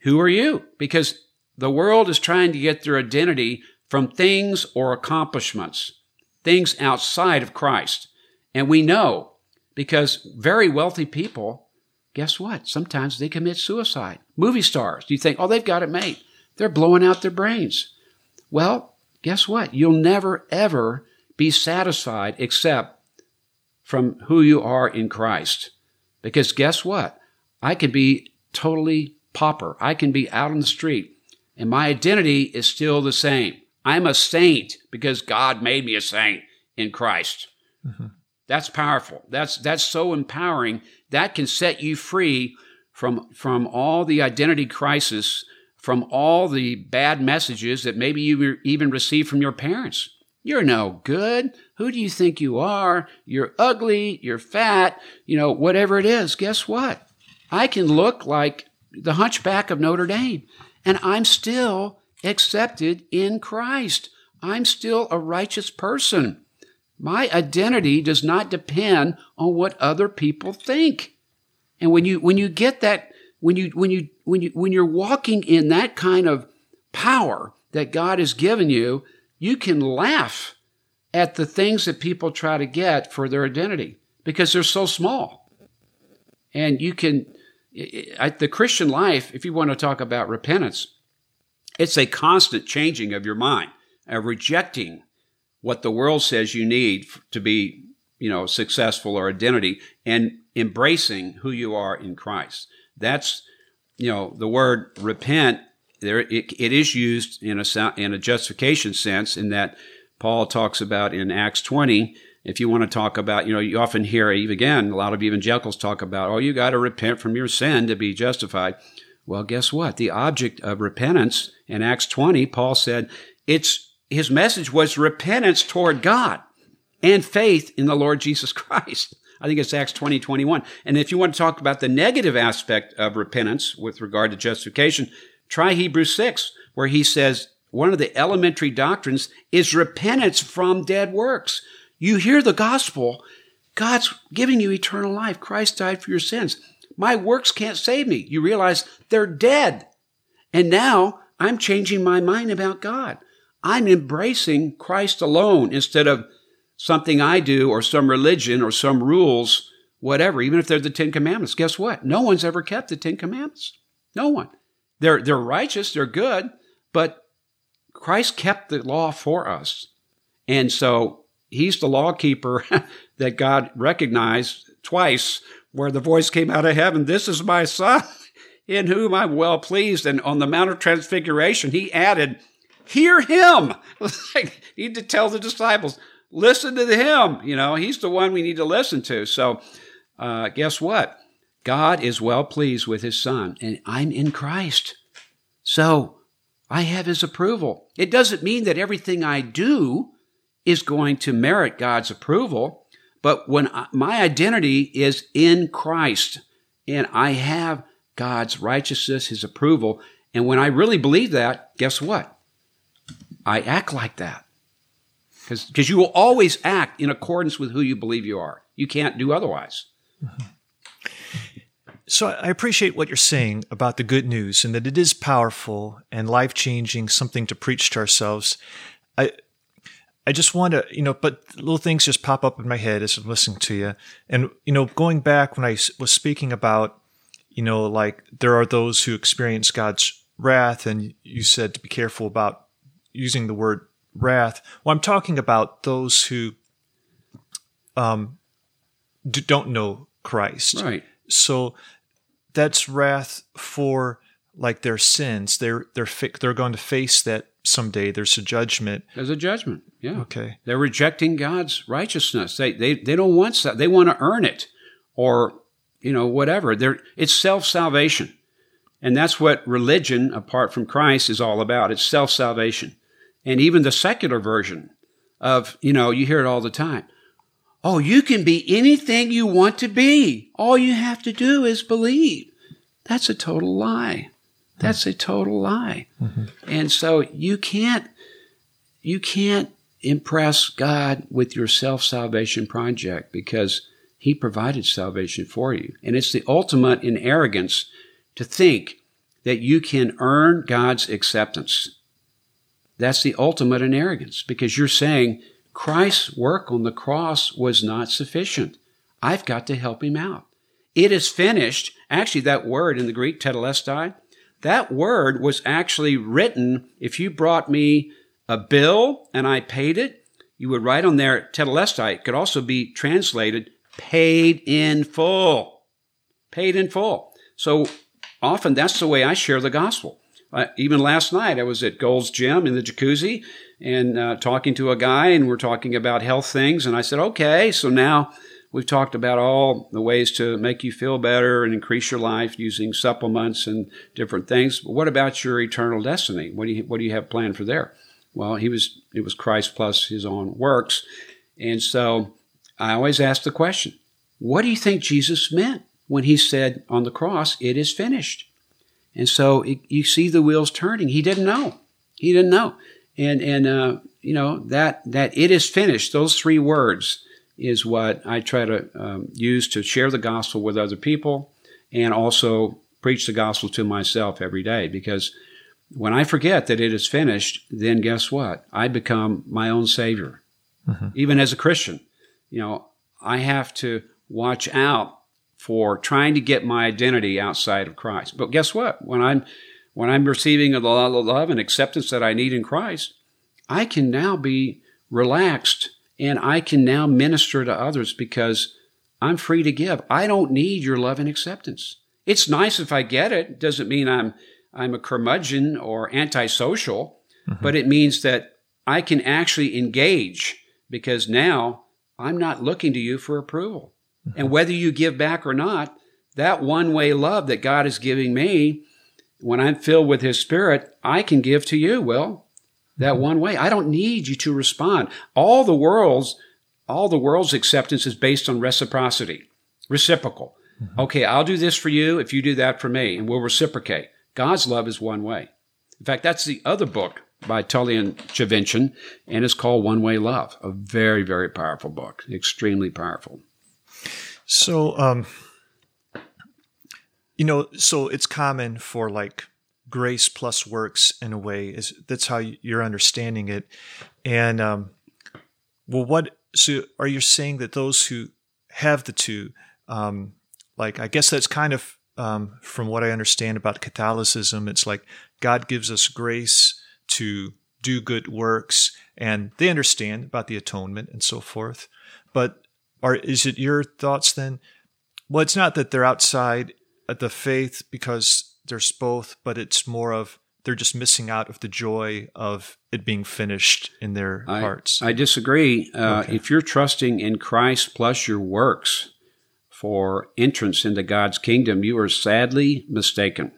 who are you? Because the world is trying to get their identity from things or accomplishments, things outside of Christ. And we know because very wealthy people, guess what? Sometimes they commit suicide. Movie stars, you think, oh, they've got it made. They're blowing out their brains. Well, guess what? You'll never, ever be satisfied except from who you are in Christ. Because guess what? I can be totally pauper. I can be out on the street and my identity is still the same. I'm a saint because God made me a saint in Christ. Mm-hmm. That's powerful. That's that's so empowering. That can set you free from from all the identity crisis, from all the bad messages that maybe you even received from your parents. You're no good. Who do you think you are? You're ugly. You're fat. You know, whatever it is. Guess what? I can look like the hunchback of Notre Dame and I'm still accepted in Christ. I'm still a righteous person. My identity does not depend on what other people think. And when you when you get that when you when you when you when you're walking in that kind of power that God has given you, you can laugh at the things that people try to get for their identity because they're so small. And you can the Christian life, if you want to talk about repentance, it's a constant changing of your mind, of rejecting what the world says you need to be, you know, successful or identity and embracing who you are in Christ. That's, you know, the word repent there it, it is used in a in a justification sense in that Paul talks about in Acts 20 if you want to talk about, you know, you often hear again a lot of evangelicals talk about, oh, you got to repent from your sin to be justified. Well, guess what? The object of repentance in Acts 20, Paul said, it's his message was repentance toward God and faith in the Lord Jesus Christ. I think it's Acts 20, 21. And if you want to talk about the negative aspect of repentance with regard to justification, try Hebrews 6, where he says one of the elementary doctrines is repentance from dead works. You hear the gospel, God's giving you eternal life. Christ died for your sins. My works can't save me. You realize they're dead. And now I'm changing my mind about God. I'm embracing Christ alone instead of something I do or some religion or some rules, whatever, even if they're the Ten Commandments. Guess what? No one's ever kept the Ten Commandments. No one. They're, they're righteous, they're good, but Christ kept the law for us. And so he's the law keeper that God recognized twice where the voice came out of heaven, This is my son in whom I'm well pleased. And on the Mount of Transfiguration, he added, hear him. Like, need to tell the disciples, listen to him. You know, he's the one we need to listen to. So, uh, guess what? God is well pleased with his son, and I'm in Christ. So, I have his approval. It doesn't mean that everything I do is going to merit God's approval, but when I, my identity is in Christ and I have God's righteousness, his approval, and when I really believe that, guess what? I act like that. Because you will always act in accordance with who you believe you are. You can't do otherwise. So I appreciate what you're saying about the good news and that it is powerful and life changing, something to preach to ourselves. I I just want to, you know, but little things just pop up in my head as I'm listening to you. And, you know, going back when I was speaking about, you know, like there are those who experience God's wrath, and you said to be careful about using the word wrath. Well, I'm talking about those who um, don't know Christ. Right. So that's wrath for like their sins. They're they're fi- they're going to face that someday. There's a judgment. There's a judgment. Yeah. Okay. They're rejecting God's righteousness. They they they don't want that. They want to earn it, or you know whatever. They're it's self salvation, and that's what religion apart from Christ is all about. It's self salvation, and even the secular version of you know you hear it all the time. Oh, you can be anything you want to be. All you have to do is believe. That's a total lie. That's a total lie. Mm-hmm. And so you can't you can't impress God with your self-salvation project because he provided salvation for you. And it's the ultimate in arrogance to think that you can earn God's acceptance. That's the ultimate in arrogance because you're saying Christ's work on the cross was not sufficient. I've got to help him out. It is finished. Actually, that word in the Greek, tetelestai, that word was actually written. If you brought me a bill and I paid it, you would write on there tetelestai. It could also be translated paid in full. Paid in full. So often that's the way I share the gospel. Uh, even last night, I was at Gold's Gym in the jacuzzi and uh, talking to a guy, and we're talking about health things. And I said, okay, so now we've talked about all the ways to make you feel better and increase your life using supplements and different things. But what about your eternal destiny? What do you what do you have planned for there? Well, he was it was Christ plus his own works, and so I always ask the question: What do you think Jesus meant when he said on the cross, "It is finished"? And so it, you see the wheels turning. He didn't know. He didn't know. And, and, uh, you know, that, that it is finished, those three words is what I try to um, use to share the gospel with other people and also preach the gospel to myself every day. Because when I forget that it is finished, then guess what? I become my own savior. Mm-hmm. Even as a Christian, you know, I have to watch out for trying to get my identity outside of Christ. But guess what? When I'm when I'm receiving the love and acceptance that I need in Christ, I can now be relaxed and I can now minister to others because I'm free to give. I don't need your love and acceptance. It's nice if I get it. doesn't mean I'm I'm a curmudgeon or antisocial, mm-hmm. but it means that I can actually engage because now I'm not looking to you for approval. And whether you give back or not, that one way love that God is giving me, when I'm filled with His Spirit, I can give to you. Well, that one way. I don't need you to respond. All the world's, all the world's acceptance is based on reciprocity, reciprocal. Mm-hmm. Okay, I'll do this for you if you do that for me, and we'll reciprocate. God's love is one way. In fact, that's the other book by Tullian Tchividjian, and it's called One Way Love. A very, very powerful book, extremely powerful. So, um, you know, so it's common for like grace plus works in a way is that's how you're understanding it. And, um, well, what, so are you saying that those who have the two, um, like, I guess that's kind of, um, from what I understand about Catholicism, it's like God gives us grace to do good works and they understand about the atonement and so forth. But or is it your thoughts then? Well, it's not that they're outside the faith because there's both, but it's more of they're just missing out of the joy of it being finished in their I, hearts. I disagree. Uh, okay. If you're trusting in Christ plus your works for entrance into God's kingdom, you are sadly mistaken.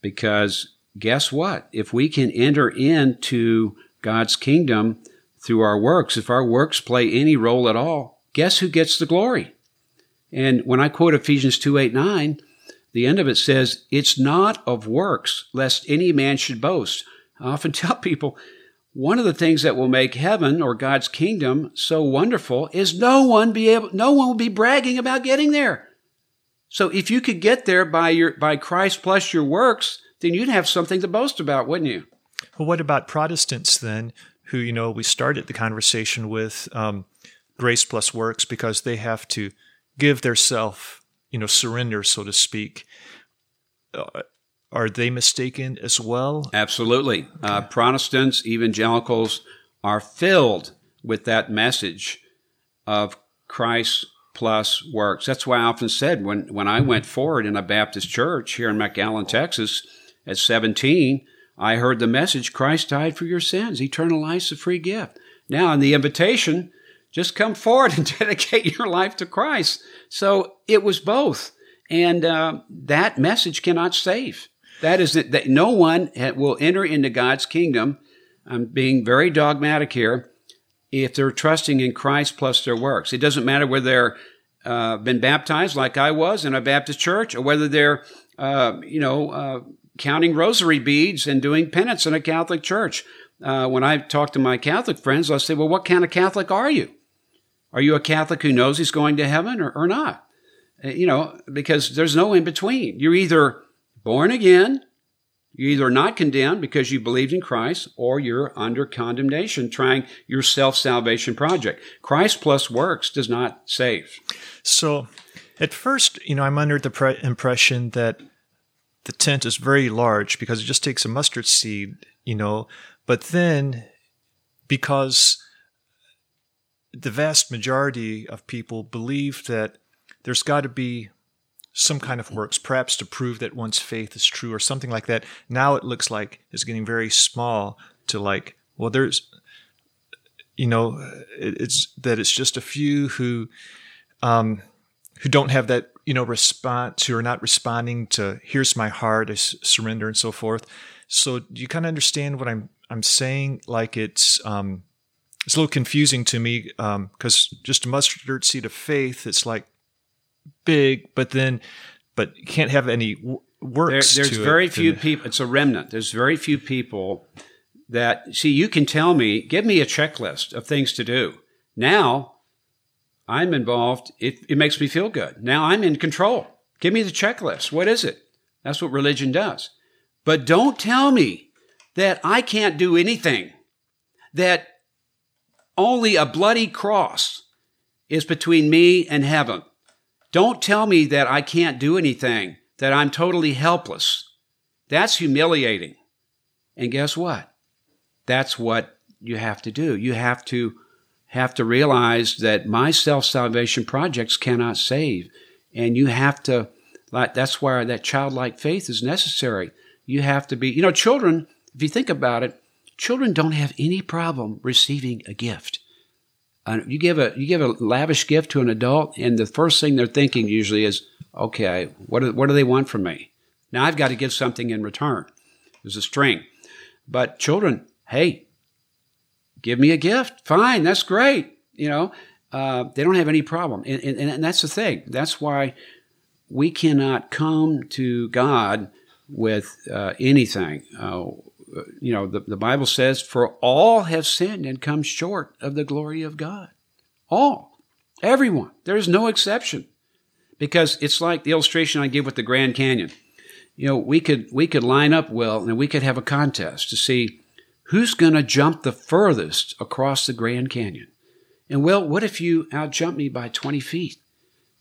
Because guess what? If we can enter into God's kingdom through our works, if our works play any role at all, guess who gets the glory? And when I quote Ephesians 2 8 9, the end of it says, It's not of works, lest any man should boast. I often tell people, one of the things that will make heaven or God's kingdom so wonderful is no one be able, no one will be bragging about getting there. So if you could get there by your, by Christ plus your works, then you'd have something to boast about, wouldn't you? Well, what about Protestants then, who, you know, we started the conversation with, um, grace plus works because they have to give their self, you know, surrender, so to speak. Uh, are they mistaken as well? Absolutely. Uh, okay. Uh, Protestants, evangelicals are filled with that message of Christ plus works. That's why I often said when, when I went forward in a Baptist church here in McAllen, Texas, At 17, I heard the message Christ died for your sins. Eternal life's a free gift. Now, in the invitation, just come forward and dedicate your life to Christ. So it was both. And uh, that message cannot save. That is that, that no one will enter into God's kingdom. I'm being very dogmatic here. If they're trusting in Christ plus their works, it doesn't matter whether they're uh, been baptized like I was in a Baptist church, or whether they're, uh, you know, uh, counting rosary beads and doing penance in a Catholic church. Uh, when I talk to my Catholic friends, I say, "Well, what kind of Catholic are you? Are you a Catholic who knows he's going to heaven or, or not?" Uh, you know, because there's no in between. You're either born again, you're either not condemned because you believed in Christ, or you're under condemnation trying your self salvation project. Christ plus works does not save. So, at first, you know, I'm under the pre- impression that the tent is very large because it just takes a mustard seed, you know, but then because the vast majority of people believe that there's got to be some kind of works, perhaps to prove that one's faith is true or something like that. Now it looks like it's getting very small to like, well, there's, you know, it's that it's just a few who, um, who don't have that, you know, response, who are not responding to "Here's my heart, I surrender" and so forth. So, you kind of understand what I'm I'm saying? Like it's um, it's a little confusing to me because um, just a mustard seed of faith, it's like big, but then, but you can't have any works. There, there's very it. few people. It's a remnant. There's very few people that see. You can tell me, give me a checklist of things to do. Now, I'm involved. It, it makes me feel good. Now I'm in control. Give me the checklist. What is it? That's what religion does. But don't tell me that I can't do anything. That only a bloody cross is between me and heaven. Don't tell me that I can't do anything, that I'm totally helpless. That's humiliating. And guess what? That's what you have to do. You have to have to realize that my self-salvation projects cannot save. And you have to like that's why that childlike faith is necessary. You have to be, you know, children, if you think about it, children don't have any problem receiving a gift you give a you give a lavish gift to an adult, and the first thing they're thinking usually is, okay, what do, what do they want from me? Now I've got to give something in return. There's a string, but children, hey, give me a gift. Fine, that's great. You know, uh, they don't have any problem, and, and, and that's the thing. That's why we cannot come to God with uh, anything. Uh, you know, the, the Bible says, for all have sinned and come short of the glory of God. All. Everyone. There's no exception. Because it's like the illustration I give with the Grand Canyon. You know, we could, we could line up well and we could have a contest to see who's going to jump the furthest across the Grand Canyon. And well, what if you outjump me by 20 feet?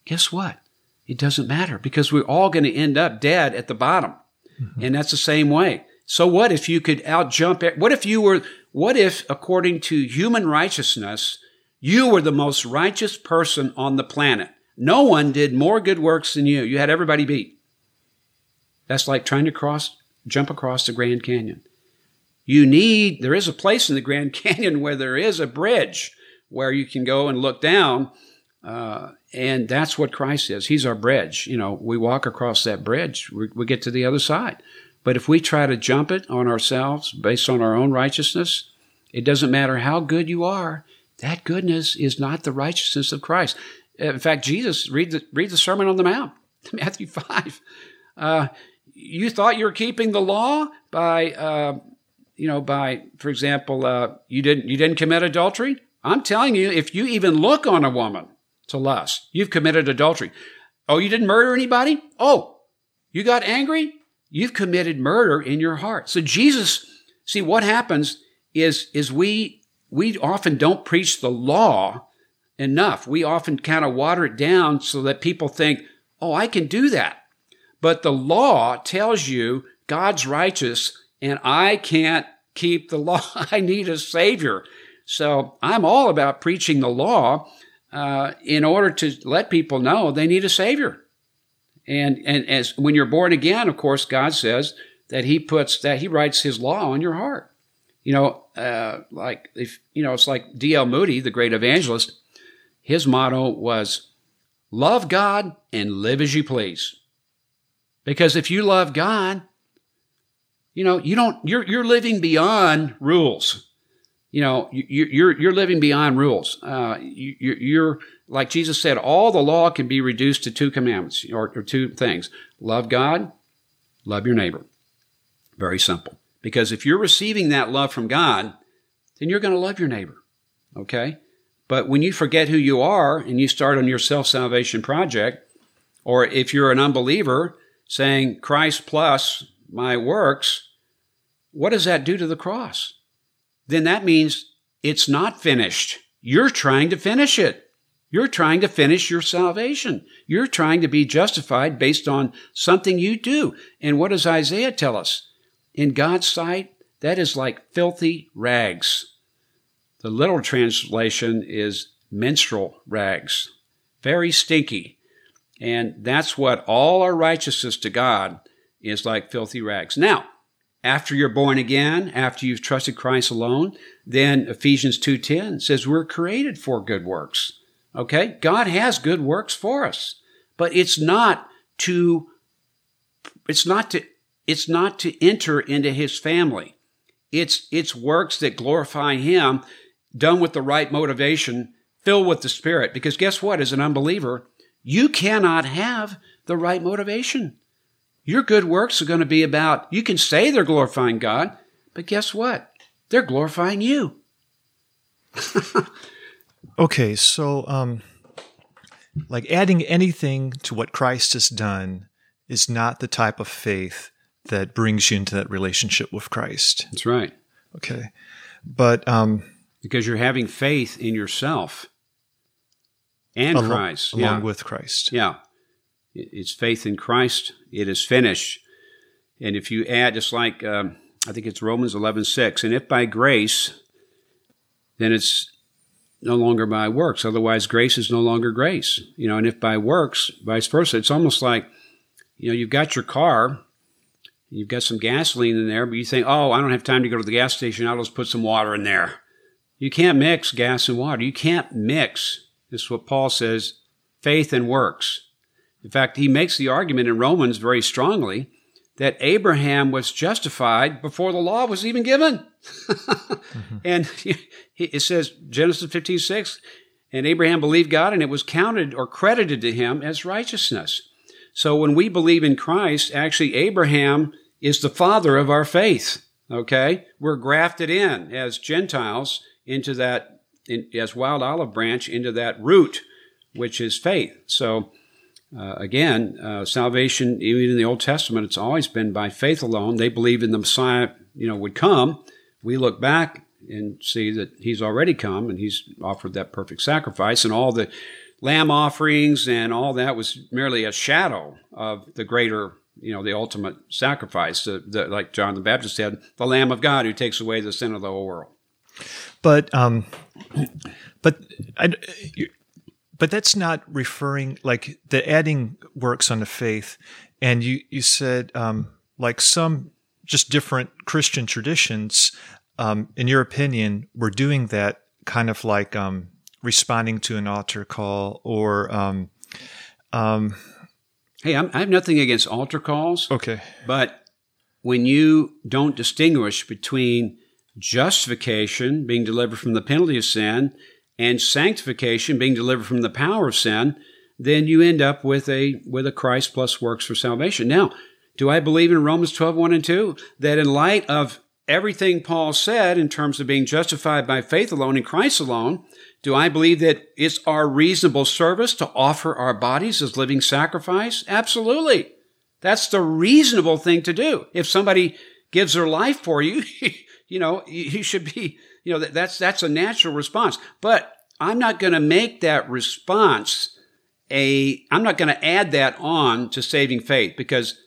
Guess what? It doesn't matter because we're all going to end up dead at the bottom. Mm-hmm. And that's the same way. So what if you could outjump it? What if you were, what if according to human righteousness, you were the most righteous person on the planet? No one did more good works than you. You had everybody beat. That's like trying to cross, jump across the Grand Canyon. You need, there is a place in the Grand Canyon where there is a bridge where you can go and look down. Uh, and that's what Christ is. He's our bridge. You know, we walk across that bridge, we, we get to the other side. But if we try to jump it on ourselves based on our own righteousness, it doesn't matter how good you are. That goodness is not the righteousness of Christ. In fact, Jesus, read the, read the Sermon on the Mount, Matthew 5. Uh, you thought you were keeping the law by, uh, you know, by, for example, uh, you didn't, you didn't commit adultery. I'm telling you, if you even look on a woman to lust, you've committed adultery. Oh, you didn't murder anybody? Oh, you got angry? You've committed murder in your heart. So Jesus, see what happens is, is we, we often don't preach the law enough. We often kind of water it down so that people think, oh, I can do that. But the law tells you God's righteous and I can't keep the law. I need a savior. So I'm all about preaching the law uh, in order to let people know they need a savior. And, and as when you're born again, of course, God says that he puts that he writes his law on your heart. You know, uh, like if you know, it's like D.L. Moody, the great evangelist. His motto was, "Love God and live as you please." Because if you love God, you know you don't. You're you're living beyond rules. You know, you, you're you're living beyond rules. Uh, you, you're like Jesus said, all the law can be reduced to two commandments or, or two things: love God, love your neighbor. Very simple. Because if you're receiving that love from God, then you're going to love your neighbor. Okay? But when you forget who you are and you start on your self salvation project, or if you're an unbeliever saying Christ plus my works, what does that do to the cross? Then that means it's not finished. You're trying to finish it. You're trying to finish your salvation. You're trying to be justified based on something you do. And what does Isaiah tell us? In God's sight, that is like filthy rags. The literal translation is menstrual rags. Very stinky. And that's what all our righteousness to God is like filthy rags. Now, after you're born again, after you've trusted Christ alone, then Ephesians 2:10 says we're created for good works. Okay? God has good works for us. But it's not to it's not to it's not to enter into his family. It's it's works that glorify him, done with the right motivation, filled with the spirit. Because guess what? As an unbeliever, you cannot have the right motivation. Your good works are going to be about, you can say they're glorifying God, but guess what? They're glorifying you. okay, so um, like adding anything to what Christ has done is not the type of faith that brings you into that relationship with Christ. That's right. Okay. But um, because you're having faith in yourself and along, Christ, along yeah. with Christ. Yeah. It's faith in Christ. It is finished. And if you add, just like um, I think it's Romans 11 6, and if by grace, then it's no longer by works. Otherwise, grace is no longer grace. You know, and if by works, vice versa. It's almost like, you know, you've got your car, you've got some gasoline in there, but you think, oh, I don't have time to go to the gas station. I'll just put some water in there. You can't mix gas and water. You can't mix, this is what Paul says, faith and works. In fact, he makes the argument in Romans very strongly that Abraham was justified before the law was even given. mm-hmm. And it says, Genesis 15, 6, and Abraham believed God and it was counted or credited to him as righteousness. So when we believe in Christ, actually Abraham is the father of our faith. Okay? We're grafted in as Gentiles into that, in, as wild olive branch into that root, which is faith. So, uh, again, uh, salvation, even in the Old Testament, it's always been by faith alone. They believe in the Messiah, you know, would come. We look back and see that he's already come and he's offered that perfect sacrifice and all the lamb offerings and all that was merely a shadow of the greater, you know, the ultimate sacrifice, the, the, like John the Baptist said, the Lamb of God who takes away the sin of the whole world. But, um, but I, but that's not referring like the adding works on the faith. And you, you said, um, like some just different Christian traditions, um, in your opinion, were doing that kind of like, um, responding to an altar call or, um, um, Hey, I'm, i have nothing against altar calls. Okay. But when you don't distinguish between justification, being delivered from the penalty of sin, and sanctification, being delivered from the power of sin, then you end up with a with a Christ plus works for salvation. Now, do I believe in Romans 12, 1 and 2, that in light of everything Paul said in terms of being justified by faith alone in Christ alone, do I believe that it's our reasonable service to offer our bodies as living sacrifice? Absolutely. That's the reasonable thing to do. If somebody gives their life for you, you know, you should be you know, that, that's, that's a natural response. But I'm not going to make that response a, I'm not going to add that on to saving faith because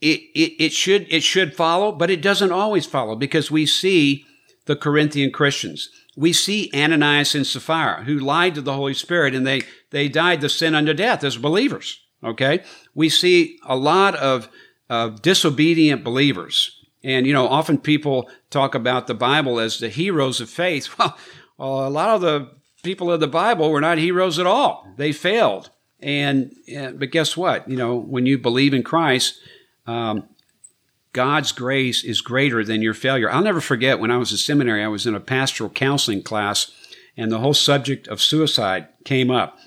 it, it, it should, it should follow, but it doesn't always follow because we see the Corinthian Christians. We see Ananias and Sapphira who lied to the Holy Spirit and they, they died the sin unto death as believers. Okay. We see a lot of of disobedient believers. And, you know, often people talk about the Bible as the heroes of faith. Well, a lot of the people of the Bible were not heroes at all. They failed. And, but guess what? You know, when you believe in Christ, um, God's grace is greater than your failure. I'll never forget when I was in seminary, I was in a pastoral counseling class and the whole subject of suicide came up.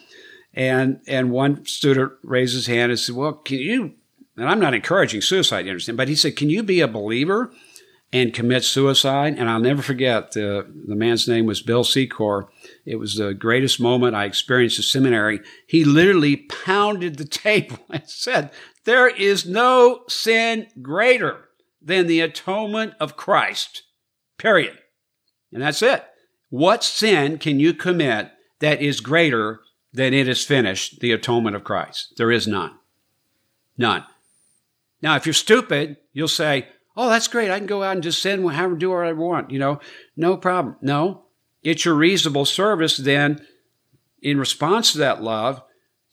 And, and one student raised his hand and said, well, can you, and I'm not encouraging suicide, you understand, but he said, can you be a believer and commit suicide? And I'll never forget the, the man's name was Bill Secor. It was the greatest moment I experienced at seminary. He literally pounded the table and said, there is no sin greater than the atonement of Christ. Period. And that's it. What sin can you commit that is greater than it is finished, the atonement of Christ? There is none. None. Now, if you're stupid, you'll say, Oh, that's great. I can go out and just sin, however, do what I want. You know, no problem. No, it's your reasonable service then in response to that love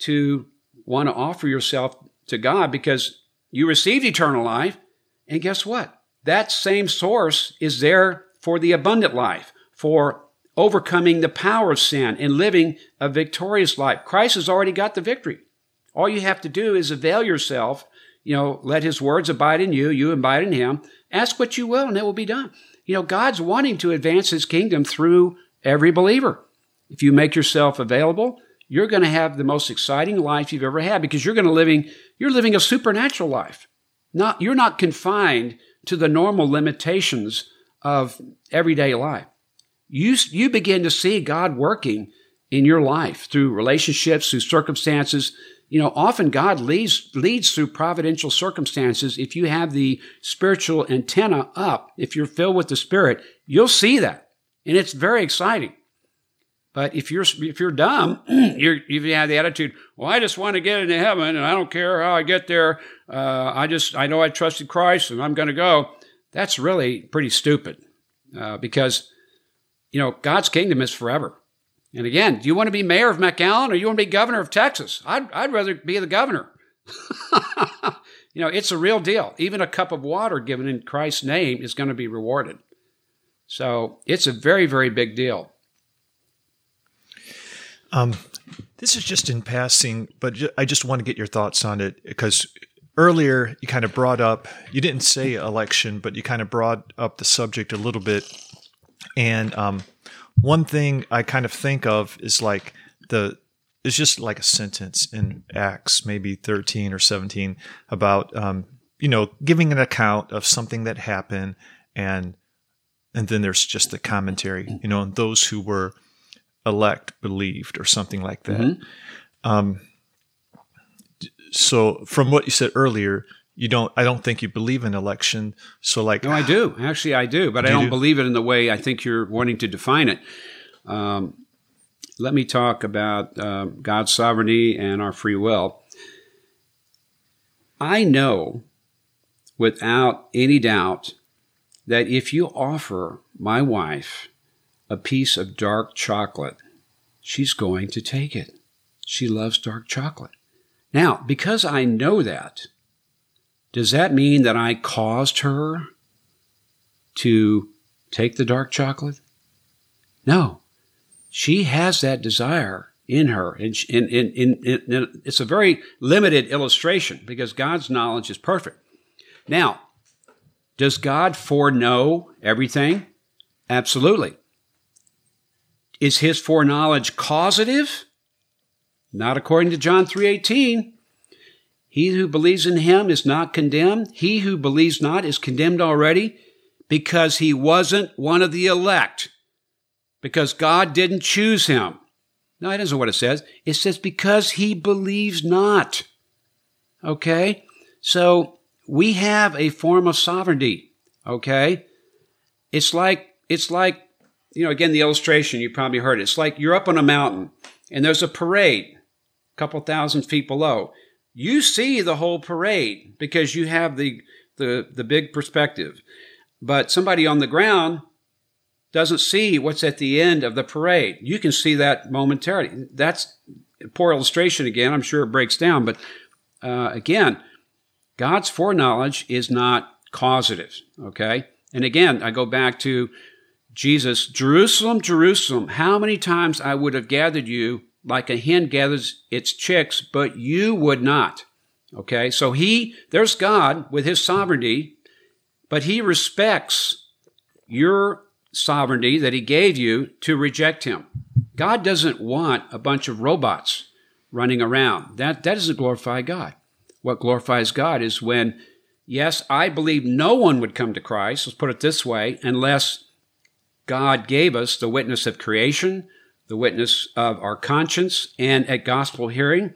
to want to offer yourself to God because you received eternal life. And guess what? That same source is there for the abundant life, for overcoming the power of sin and living a victorious life. Christ has already got the victory. All you have to do is avail yourself, you know, let his words abide in you, you abide in him. Ask what you will and it will be done. You know, God's wanting to advance his kingdom through every believer. If you make yourself available, you're going to have the most exciting life you've ever had because you're going to living you're living a supernatural life. Not you're not confined to the normal limitations of everyday life you, you begin to see God working in your life through relationships, through circumstances. You know, often God leads, leads through providential circumstances. If you have the spiritual antenna up, if you're filled with the Spirit, you'll see that. And it's very exciting. But if you're if you're dumb, you're, if you have the attitude, well, I just want to get into heaven, and I don't care how I get there. Uh, I just I know I trusted Christ, and I'm going to go. That's really pretty stupid, uh, because you know, God's kingdom is forever. And again, do you want to be mayor of McAllen or you want to be governor of Texas? I'd, I'd rather be the governor. you know, it's a real deal. Even a cup of water given in Christ's name is going to be rewarded. So it's a very, very big deal. Um, this is just in passing, but I just want to get your thoughts on it because earlier you kind of brought up, you didn't say election, but you kind of brought up the subject a little bit and um, one thing I kind of think of is like the it's just like a sentence in Acts, maybe 13 or 17, about um, you know giving an account of something that happened, and and then there's just the commentary, you know, and those who were elect believed or something like that. Mm-hmm. Um, so from what you said earlier, you don't i don't think you believe in election so like no i do. Actually i do but do i don't do? believe it in the way i think you're wanting to define it. Um, let me talk about uh, god's sovereignty and our free will. I know without any doubt that if you offer my wife a piece of dark chocolate she's going to take it. She loves dark chocolate. Now because i know that does that mean that I caused her to take the dark chocolate? No. She has that desire in her. And, in, in, in, it's a very limited illustration because God's knowledge is perfect. Now, does God foreknow everything? Absolutely. Is his foreknowledge causative? Not according to John 3:18. He who believes in him is not condemned. He who believes not is condemned already because he wasn't one of the elect, because God didn't choose him. No, that isn't what it says. It says because he believes not. Okay? So we have a form of sovereignty. Okay? It's like, it's like, you know, again, the illustration, you probably heard it. It's like you're up on a mountain and there's a parade a couple thousand feet below you see the whole parade because you have the, the, the big perspective. But somebody on the ground doesn't see what's at the end of the parade. You can see that momentarily. That's poor illustration again. I'm sure it breaks down. But uh, again, God's foreknowledge is not causative. Okay. And again, I go back to Jesus, Jerusalem, Jerusalem, how many times I would have gathered you like a hen gathers its chicks, but you would not. Okay. So he, there's God with his sovereignty, but he respects your sovereignty that he gave you to reject him. God doesn't want a bunch of robots running around. That, that doesn't glorify God. What glorifies God is when, yes, I believe no one would come to Christ, let's put it this way, unless God gave us the witness of creation, the witness of our conscience, and at gospel hearing.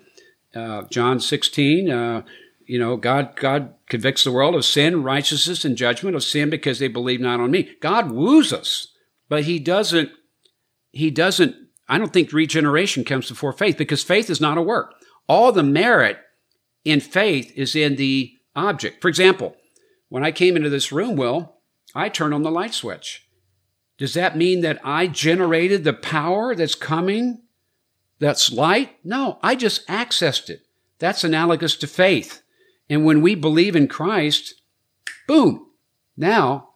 Uh, John 16, uh, you know, God, God convicts the world of sin, righteousness, and judgment of sin because they believe not on me. God woos us, but he doesn't, he doesn't, I don't think regeneration comes before faith because faith is not a work. All the merit in faith is in the object. For example, when I came into this room, Will, I turned on the light switch. Does that mean that I generated the power that's coming that's light? No, I just accessed it. That's analogous to faith. And when we believe in Christ, boom, now,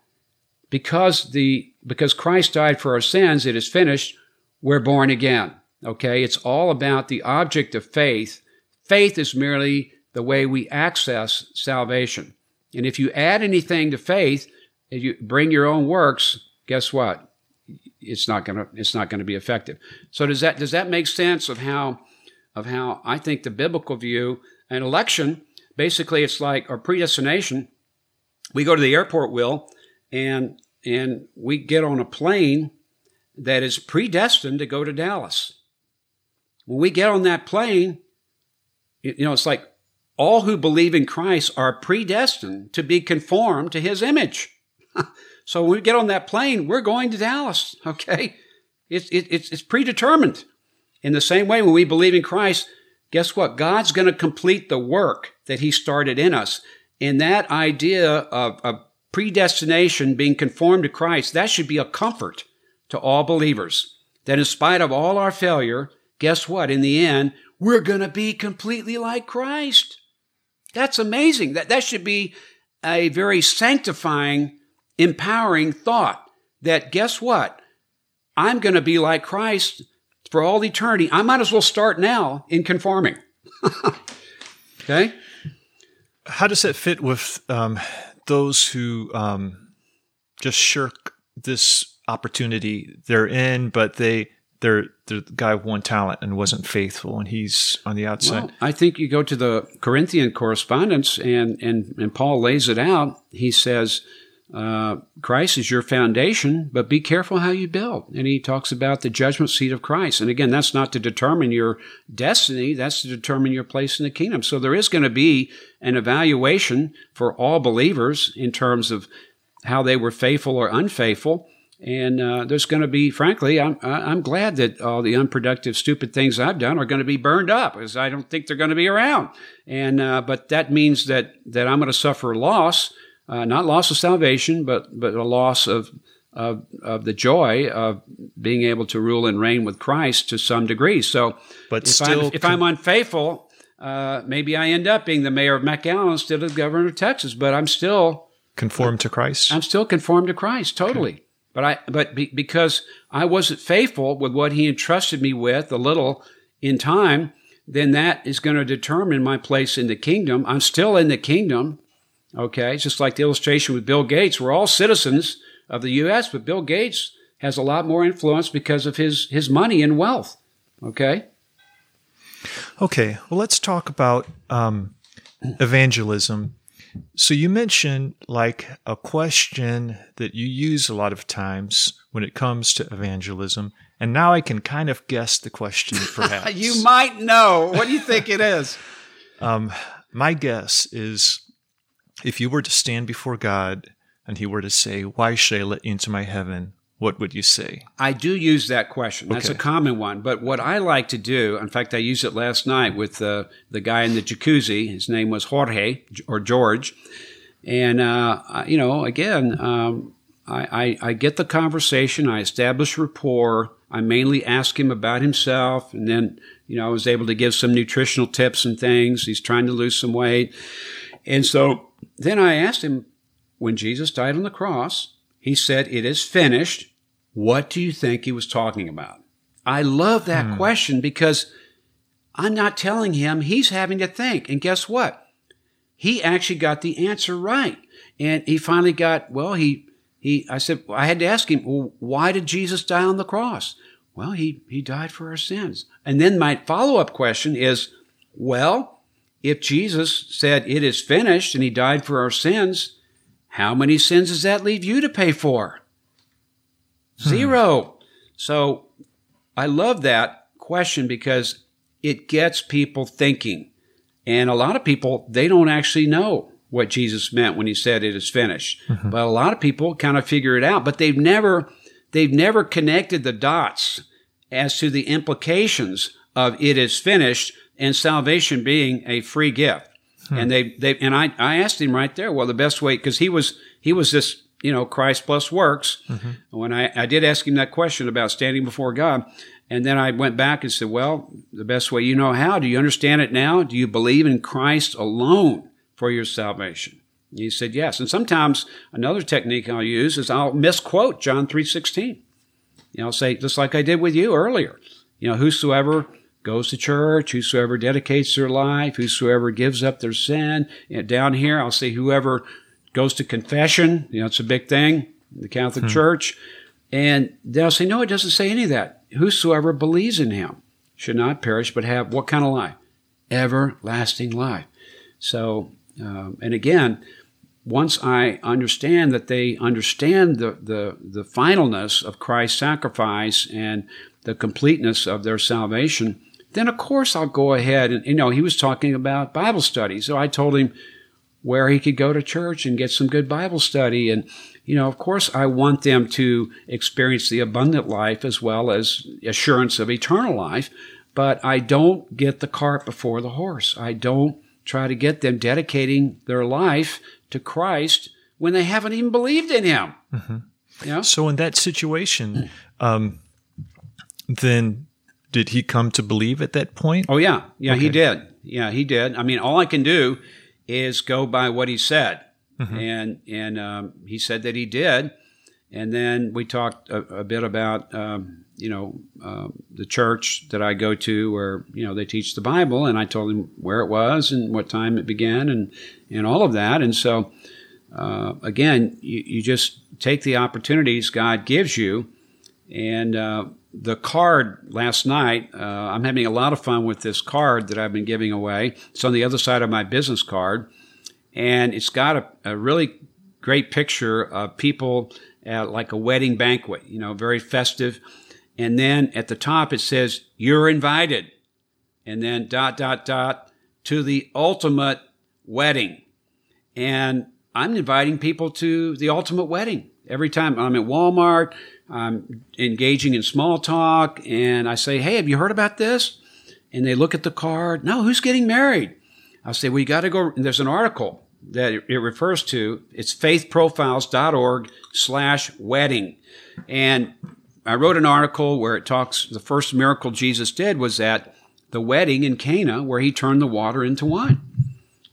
because the, because Christ died for our sins, it is finished, we're born again. Okay. It's all about the object of faith. Faith is merely the way we access salvation. And if you add anything to faith, if you bring your own works, guess what? It's not gonna it's not gonna be effective. So does that does that make sense of how of how I think the biblical view an election basically it's like our predestination. We go to the airport, will, and and we get on a plane that is predestined to go to Dallas. When we get on that plane, you know, it's like all who believe in Christ are predestined to be conformed to his image. so when we get on that plane, we're going to Dallas, okay? It's, it, it's, it's predetermined. In the same way, when we believe in Christ, guess what? God's going to complete the work that He started in us. And that idea of, of predestination, being conformed to Christ, that should be a comfort to all believers. That in spite of all our failure, guess what? In the end, we're going to be completely like Christ. That's amazing. That, that should be a very sanctifying, empowering thought that guess what? I'm going to be like Christ for all eternity. I might as well start now in conforming. okay? How does that fit with um, those who um, just shirk this opportunity they're in, but they they're, the guy with one talent and wasn't faithful, and he's on the outside. Well, I think you go to the Corinthian correspondence, and and and Paul lays it out. He says uh, Christ is your foundation, but be careful how you build. And he talks about the judgment seat of Christ. And again, that's not to determine your destiny, that's to determine your place in the kingdom. So there is going to be an evaluation for all believers in terms of how they were faithful or unfaithful. And uh, there's going to be, frankly, I'm, I'm glad that all the unproductive, stupid things I've done are going to be burned up, because I don't think they're going to be around. And uh, but that means that that I'm going to suffer loss uh, not loss of salvation, but but a loss of, of of the joy of being able to rule and reign with Christ to some degree. So, but if still, I'm, if I'm unfaithful, uh, maybe I end up being the mayor of McAllen instead of the governor of Texas. But I'm still conformed to Christ. I'm still conformed to Christ totally. Okay. But I but be, because I wasn't faithful with what He entrusted me with, a little in time, then that is going to determine my place in the kingdom. I'm still in the kingdom. Okay, it's just like the illustration with Bill Gates. We're all citizens of the U.S., but Bill Gates has a lot more influence because of his his money and wealth. Okay. Okay. Well, let's talk about um, evangelism. So you mentioned like a question that you use a lot of times when it comes to evangelism, and now I can kind of guess the question. Perhaps you might know. What do you think it is? Um, my guess is if you were to stand before God and he were to say, Why should I let you into my heaven? What would you say? I do use that question. That's okay. a common one. But what I like to do, in fact, I used it last night with uh, the guy in the jacuzzi. His name was Jorge or George. And, uh, you know, again, um, I, I, I get the conversation, I establish rapport. I mainly ask him about himself. And then, you know, I was able to give some nutritional tips and things. He's trying to lose some weight And so then I asked him, when Jesus died on the cross, he said, It is finished. What do you think he was talking about? I love that hmm. question because I'm not telling him he's having to think. And guess what? He actually got the answer right. And he finally got, well, he, he, I said, I had to ask him, well, why did Jesus die on the cross? Well, he, he died for our sins. And then my follow up question is, well, if Jesus said it is finished and he died for our sins, how many sins does that leave you to pay for? Hmm. Zero. So I love that question because it gets people thinking. And a lot of people, they don't actually know what Jesus meant when he said it is finished. Mm-hmm. But a lot of people kind of figure it out, but they've never, they've never connected the dots as to the implications of it is finished and salvation being a free gift. Hmm. And they, they, and I, I asked him right there, well, the best way, cause he was, he was this, you know, Christ plus works. Mm-hmm. When I, I did ask him that question about standing before God, and then I went back and said, well, the best way you know how, do you understand it now? Do you believe in Christ alone for your salvation? And he said, yes. And sometimes another technique I'll use is I'll misquote John 3.16. You know, I'll say, just like I did with you earlier, you know, whosoever goes to church, whosoever dedicates their life, whosoever gives up their sin. Know, down here, I'll say whoever goes to confession, you know, it's a big thing, in the Catholic hmm. Church. And they'll say, no, it doesn't say any of that. Whosoever believes in him should not perish, but have what kind of life? Everlasting life. So, um, and again, once I understand that they understand the, the, the finalness of Christ's sacrifice and the completeness of their salvation, then of course I'll go ahead and, you know, he was talking about Bible study. So I told him where he could go to church and get some good Bible study. And, you know, of course, I want them to experience the abundant life as well as assurance of eternal life. But I don't get the cart before the horse. I don't try to get them dedicating their life to Christ when they haven't even believed in Him. Mm-hmm. You know? So, in that situation, um, then did he come to believe at that point? Oh, yeah. Yeah, okay. he did. Yeah, he did. I mean, all I can do is go by what he said. Mm-hmm. And and um, he said that he did. And then we talked a, a bit about um, you know uh, the church that I go to, where you know they teach the Bible, and I told him where it was and what time it began, and and all of that. And so uh, again, you, you, just take the opportunities God gives you, and uh, the card last night. Uh, I'm having a lot of fun with this card that I've been giving away. It's on the other side of my business card and it's got a, a really great picture of people at like a wedding banquet, you know, very festive. And then at the top it says, you're invited. And then dot, dot, dot to the ultimate wedding. And I'm inviting people to the ultimate wedding. Every time I'm at Walmart, I'm engaging in small talk and I say, Hey, have you heard about this? And they look at the card. No, who's getting married? I'll say, well, you got to go. There's an article that it refers to. It's faithprofiles.org slash wedding. And I wrote an article where it talks, the first miracle Jesus did was at the wedding in Cana where he turned the water into wine.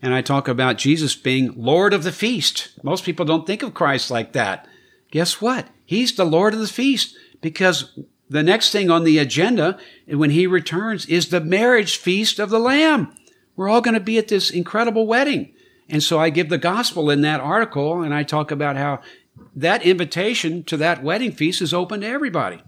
And I talk about Jesus being Lord of the feast. Most people don't think of Christ like that. Guess what? He's the Lord of the feast because the next thing on the agenda when he returns is the marriage feast of the Lamb. We're all going to be at this incredible wedding. And so I give the gospel in that article and I talk about how that invitation to that wedding feast is open to everybody.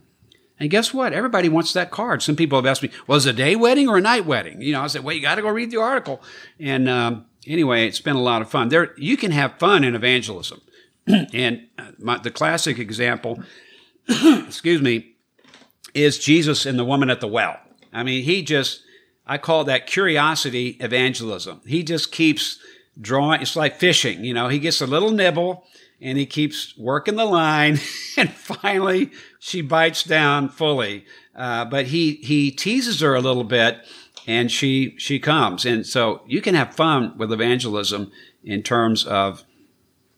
And guess what? Everybody wants that card. Some people have asked me, was well, it a day wedding or a night wedding? You know, I said, well, you got to go read the article. And um, anyway, it's been a lot of fun. There, you can have fun in evangelism. and uh, my, the classic example, excuse me, is Jesus and the woman at the well. I mean, he just, I call that curiosity evangelism. He just keeps drawing. It's like fishing, you know, he gets a little nibble and he keeps working the line and finally she bites down fully. Uh, but he, he teases her a little bit and she, she comes. And so you can have fun with evangelism in terms of,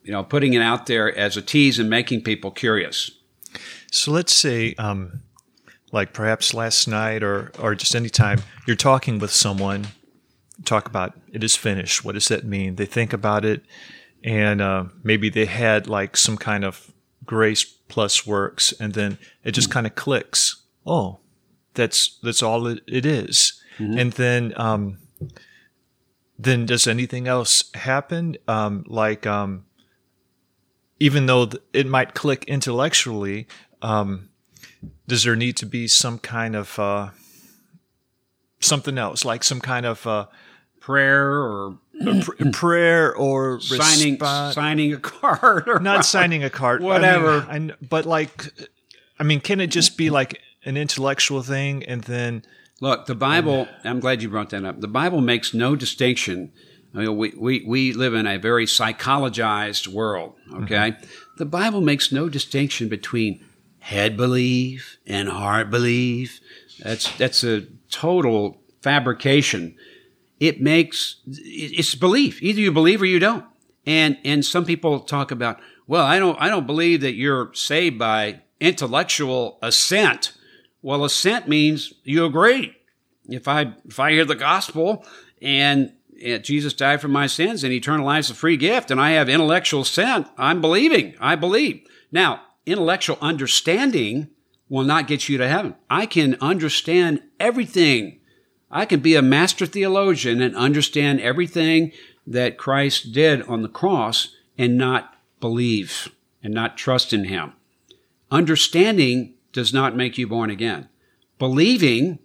you know, putting it out there as a tease and making people curious. So let's say, um, like perhaps last night or, or just any time you're talking with someone talk about it is finished. What does that mean? They think about it, and uh, maybe they had like some kind of grace plus works, and then it just kind of clicks. Oh, that's that's all it, it is. And then um, then does anything else happen? Um, like um, even though it might click intellectually, um, does there need to be some kind of uh, something else, like some kind of uh, Prayer or pr- prayer or signing response? signing a card or Not signing a card, I mean, Whatever. I but like, I mean, can it just be like an intellectual thing, and then Look, the Bible, I'm glad you brought that up. The Bible makes no distinction. I mean, we, we, we live in a very psychologized world, mm-hmm. okay? The Bible makes no distinction between head belief and heart belief. That's, that's a total fabrication. It makes, it's belief. Either you believe or you don't. And, and some people talk about, well, I don't, I don't believe that you're saved by intellectual assent. Well, assent means you agree. If I if I hear the gospel and Jesus died for my sins and eternal life is a free gift, and I have intellectual assent, I'm believing. I believe. Now, intellectual understanding will not get you to heaven. I can understand everything. I can be a master theologian and understand everything that Christ did on the cross and not believe and not trust in him. Understanding does not make you born again. Believing,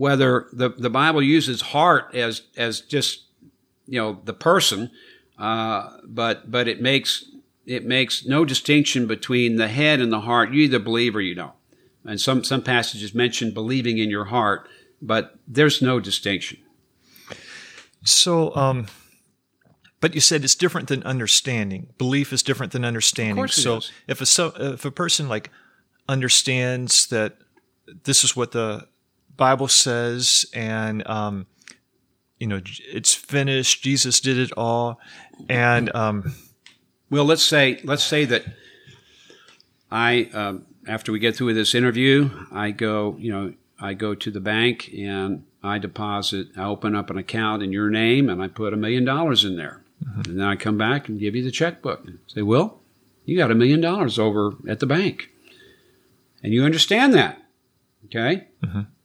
whether the, the Bible uses heart as, as just, you know, the person, uh, but, but it makes, it makes no distinction between the head and the heart. You either believe or you don't. And some, some passages mention believing in your heart, but there's no distinction. so. Um, but you said it's different than understanding. Belief is different than understanding. so is. if a so, if a person like understands that this is what the Bible says, and um, you know it's finished, Jesus did it all, and um, Well, let's say let's say that I um, after we get through with this interview, I go you know I go to the bank and I deposit, I open up an account in your name, and I put a million dollars in there, and then I come back and give you the checkbook. And say, well, you got a million dollars over at the bank, and you understand that, okay?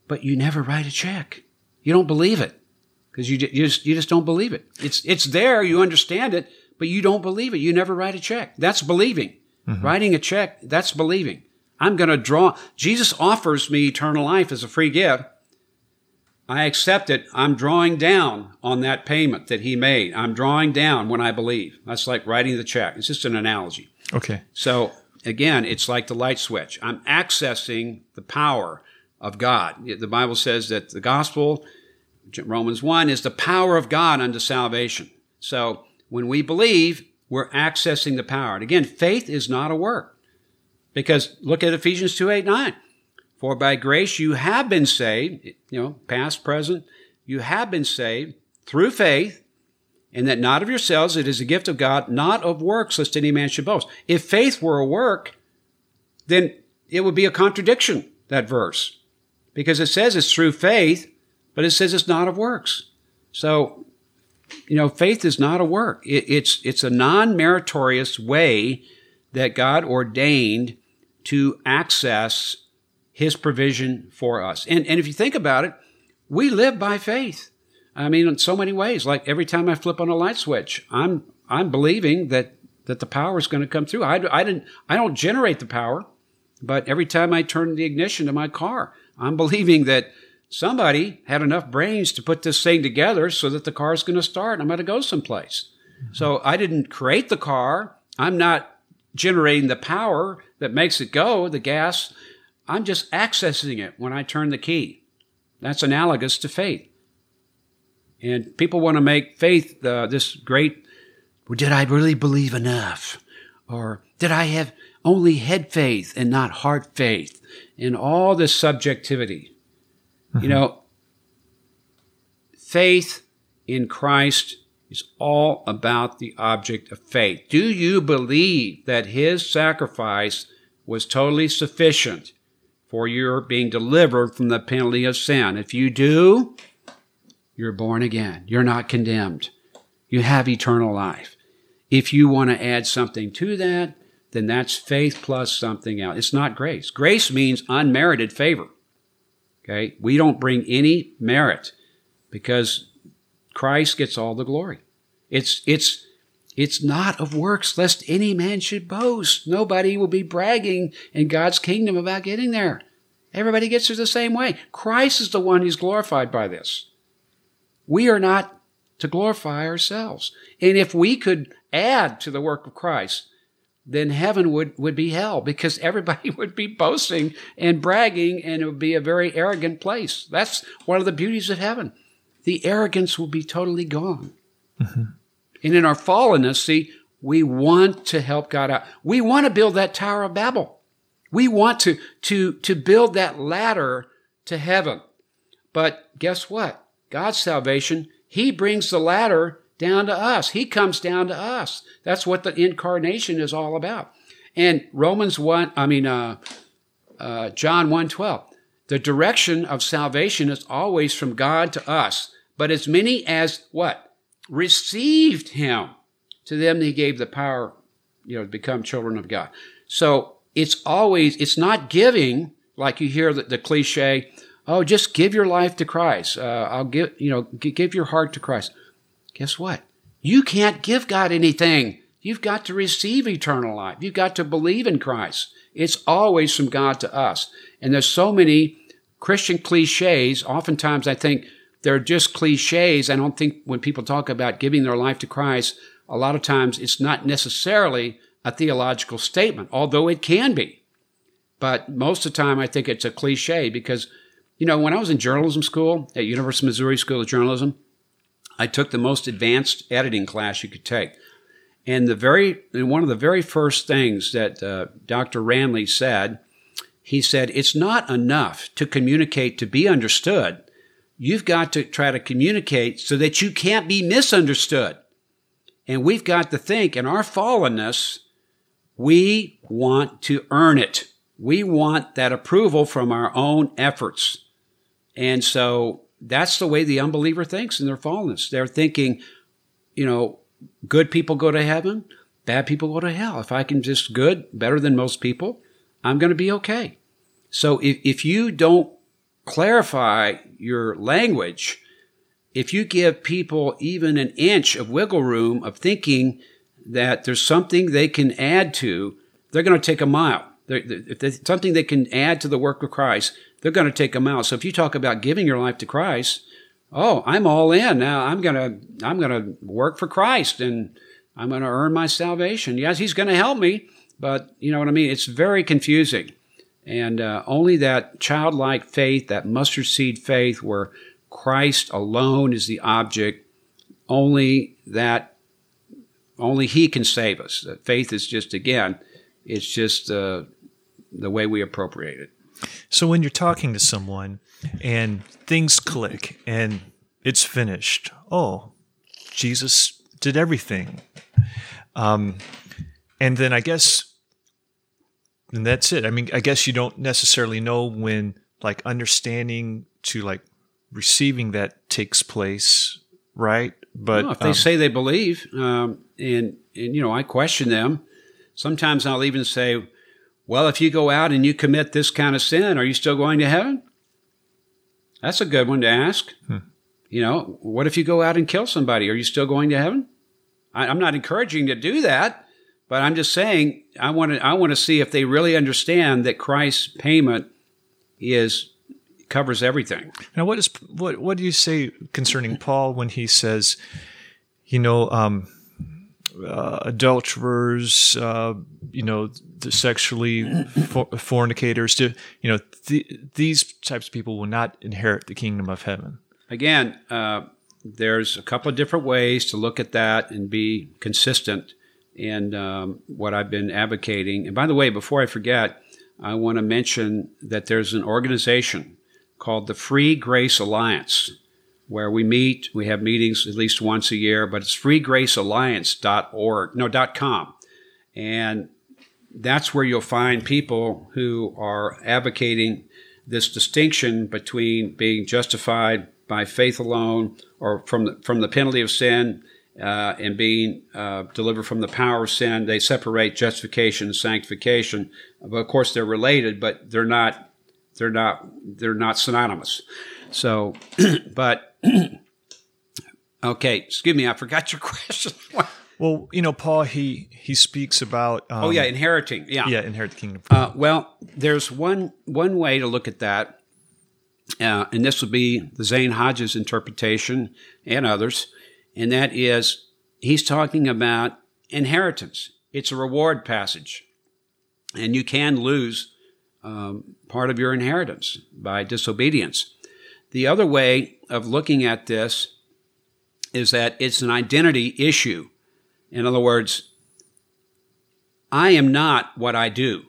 But you never write a check. You don't believe it because you, you just you just don't believe it. It's it's there. You understand it, but you don't believe it. You never write a check. That's believing. Mm-hmm. Writing a check, that's believing. I'm going to draw. Jesus offers me eternal life as a free gift. I accept it. I'm drawing down on that payment that he made. I'm drawing down when I believe. That's like writing the check. It's just an analogy. okay, So again, it's like the light switch. I'm accessing the power of God. The Bible says that the gospel, Romans 1, is the power of God unto salvation. So when we believe, we're accessing the power. And again, faith is not a work. Because look at Ephesians 2, 8, 9. For by grace you have been saved, you know, past, present, you have been saved through faith, and that not of yourselves, it is a gift of God, not of works, lest any man should boast. If faith were a work, then it would be a contradiction, that verse. Because it says it's through faith, but it says it's not of works. So, you know, faith is not a work. It, it's, it's a non-meritorious way that God ordained to access his provision for us. And, and if you think about it, we live by faith. I mean, in so many ways. Like every time I flip on a light switch, I'm I'm believing that that the power is going to come through. I, I didn't I don't generate the power, but every time I turn the ignition to my car, I'm believing that somebody had enough brains to put this thing together so that the car is going to start. and I'm going to go someplace. So I didn't create the car. I'm not generating the power that makes it go, the gas. I'm just accessing it when I turn the key. That's analogous to faith. And people want to make faith uh, this great. Well, did I really believe enough? Or did I have only head faith and not heart faith? And all this subjectivity. You mm-hmm. know, faith in Christ is all about the object of faith. Do you believe that his sacrifice was totally sufficient for your being delivered from the penalty of sin? If you do, You're born again. You're not condemned. You have eternal life. If you want to add something to that, then that's faith plus something else. It's not grace. Grace means unmerited favor. Okay? We don't bring any merit because Christ gets all the glory. It's, it's, it's not of works lest any man should boast. Nobody will be bragging in God's kingdom about getting there. Everybody gets there the same way. Christ is the one who's glorified by this. We are not to glorify ourselves. And if we could add to the work of Christ, then heaven would, would be hell because everybody would be boasting and bragging and it would be a very arrogant place. That's one of the beauties of heaven. The arrogance will be totally gone. Mm-hmm. And in our fallenness, see, we want to help God out. We want to build that Tower of Babel. We want to, to, to build that ladder to heaven. But guess what? God's salvation, He brings the ladder down to us. He comes down to us. That's what the incarnation is all about. And Romans 1, I mean, uh, uh, John 1 12. The direction of salvation is always from God to us. But as many as what? Received him. To them he gave the power, you know, to become children of God. So it's always, it's not giving, like you hear the, the cliche, oh, just give your life to Christ. Uh, I'll give, you know, give your heart to Christ guess what? You can't give God anything. You've got to receive eternal life. You've got to believe in Christ. It's always from God to us. And there's so many Christian cliches. Oftentimes I think they're just cliches. I don't think when people talk about giving their life to Christ, a lot of times it's not necessarily a theological statement, although it can be. But most of the time I think it's a cliche because, you know, when I was in journalism school at University of Missouri School of Journalism, I took the most advanced editing class you could take. And the very and one of the very first things that uh, Dr. Ranly said, he said, it's not enough to communicate to be understood. You've got to try to communicate so that you can't be misunderstood. And we've got to think in our fallenness, we want to earn it. We want that approval from our own efforts. And so that's the way the unbeliever thinks in their fallenness. They're thinking, you know, good people go to heaven, bad people go to hell. If I can just good, better than most people, I'm going to be okay. So if, if you don't clarify your language, if you give people even an inch of wiggle room of thinking that there's something they can add to, they're going to take a mile. if there's something they can add to the work of Christ, they're going to take them out. So if you talk about giving your life to Christ, oh, I'm all in now. I'm going to, I'm to work for Christ and I'm going to earn my salvation. Yes, he's going to help me, but you know what I mean? It's very confusing. And uh, only that childlike faith, that mustard seed faith where Christ alone is the object, only that, only he can save us. Faith is just, again, it's just uh, the way we appropriate it. So when you're talking to someone and things click and it's finished, oh, Jesus did everything. Um, and then I guess, and that's it. I mean, I guess you don't necessarily know when like understanding to like receiving that takes place, right? But if they um, say they believe, um, and and you know, I question them. Sometimes I'll even say, well, if you go out and you commit this kind of sin, are you still going to heaven? That's a good one to ask. Hmm. You know, what if you go out and kill somebody? Are you still going to heaven? I, am not encouraging to do that, but I'm just saying I want to I want to see if they really understand that Christ's payment is covers everything. Now, what is what what do you say concerning Paul when he says, you know, um, uh, adulterers, uh, you know, the sexually for- fornicators, to you know, th- these types of people will not inherit the kingdom of heaven. Again, uh, there's a couple of different ways to look at that and be consistent in um, what I've been advocating. And by the way, before I forget, I want to mention that there's an organization called the Free Grace Alliance where we meet. We have meetings at least once a year, but it's freegracealliance.org, no, dot .com. And that's where you'll find people who are advocating this distinction between being justified by faith alone, or from the, from the penalty of sin, uh, and being uh, delivered from the power of sin. They separate justification and sanctification. But of course, they're related, but they're not. They're not. They're not synonymous. So, but okay. Excuse me. I forgot your question. Well, you know, Paul he he speaks about. Um, oh yeah, inheriting. Yeah, yeah, inherit the kingdom. Uh, well, there's one one way to look at that, uh, and this would be the Zane Hodges interpretation and others and that is he's talking about inheritance. It's a reward passage, and you can lose um, part of your inheritance by disobedience. The other way of looking at this is that it's an identity issue. In other words, I am not what I do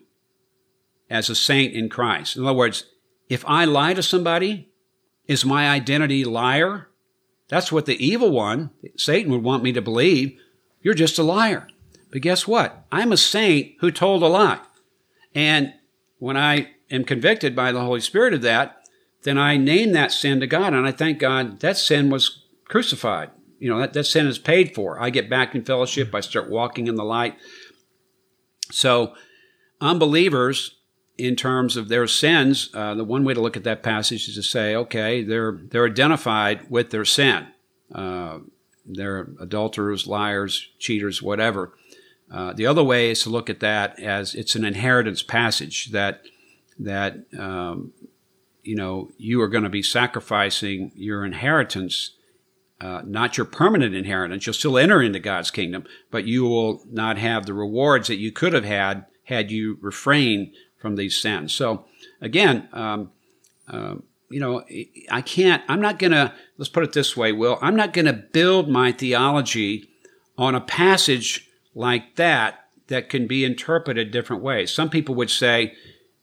as a saint in Christ. In other words, if I lie to somebody, is my identity liar? That's what the evil one, Satan, would want me to believe. You're just a liar. But guess what? I'm a saint who told a lie. And when I am convicted by the Holy Spirit of that, then I name that sin to God. And I thank God that sin was crucified. You know, that, that sin is paid for. I get back in fellowship. I start walking in the light. So, unbelievers in terms of their sins, uh, the one way to look at that passage is to say, okay, they're they're identified with their sin. Uh, they're adulterers, liars, cheaters, whatever. Uh, the other way is to look at that as it's an inheritance passage that that um, you know you are going to be sacrificing your inheritance, uh, not your permanent inheritance. You'll still enter into God's kingdom, but you will not have the rewards that you could have had had you refrained from these sins. So again, um, uh, you know, I can't, I'm not going to, let's put it this way, Will, I'm not going to build my theology on a passage like that that can be interpreted different ways. Some people would say,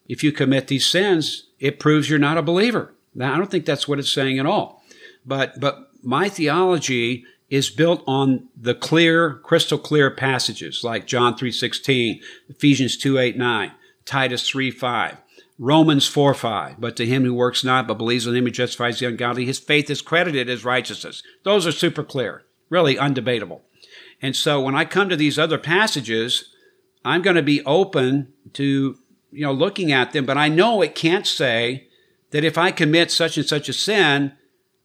if you commit these sins, it proves you're not a believer. Now, I don't think that's what it's saying at all. But, but my theology is built on the clear, crystal clear passages like John 3.16, Ephesians 2, 8, 9. Titus 3 5. Romans 4 5. But to him who works not, but believes on him who justifies the ungodly, his faith is credited as righteousness. Those are super clear, really undebatable. And so when I come to these other passages, I'm going to be open to, you know, looking at them, but I know it can't say that if I commit such and such a sin,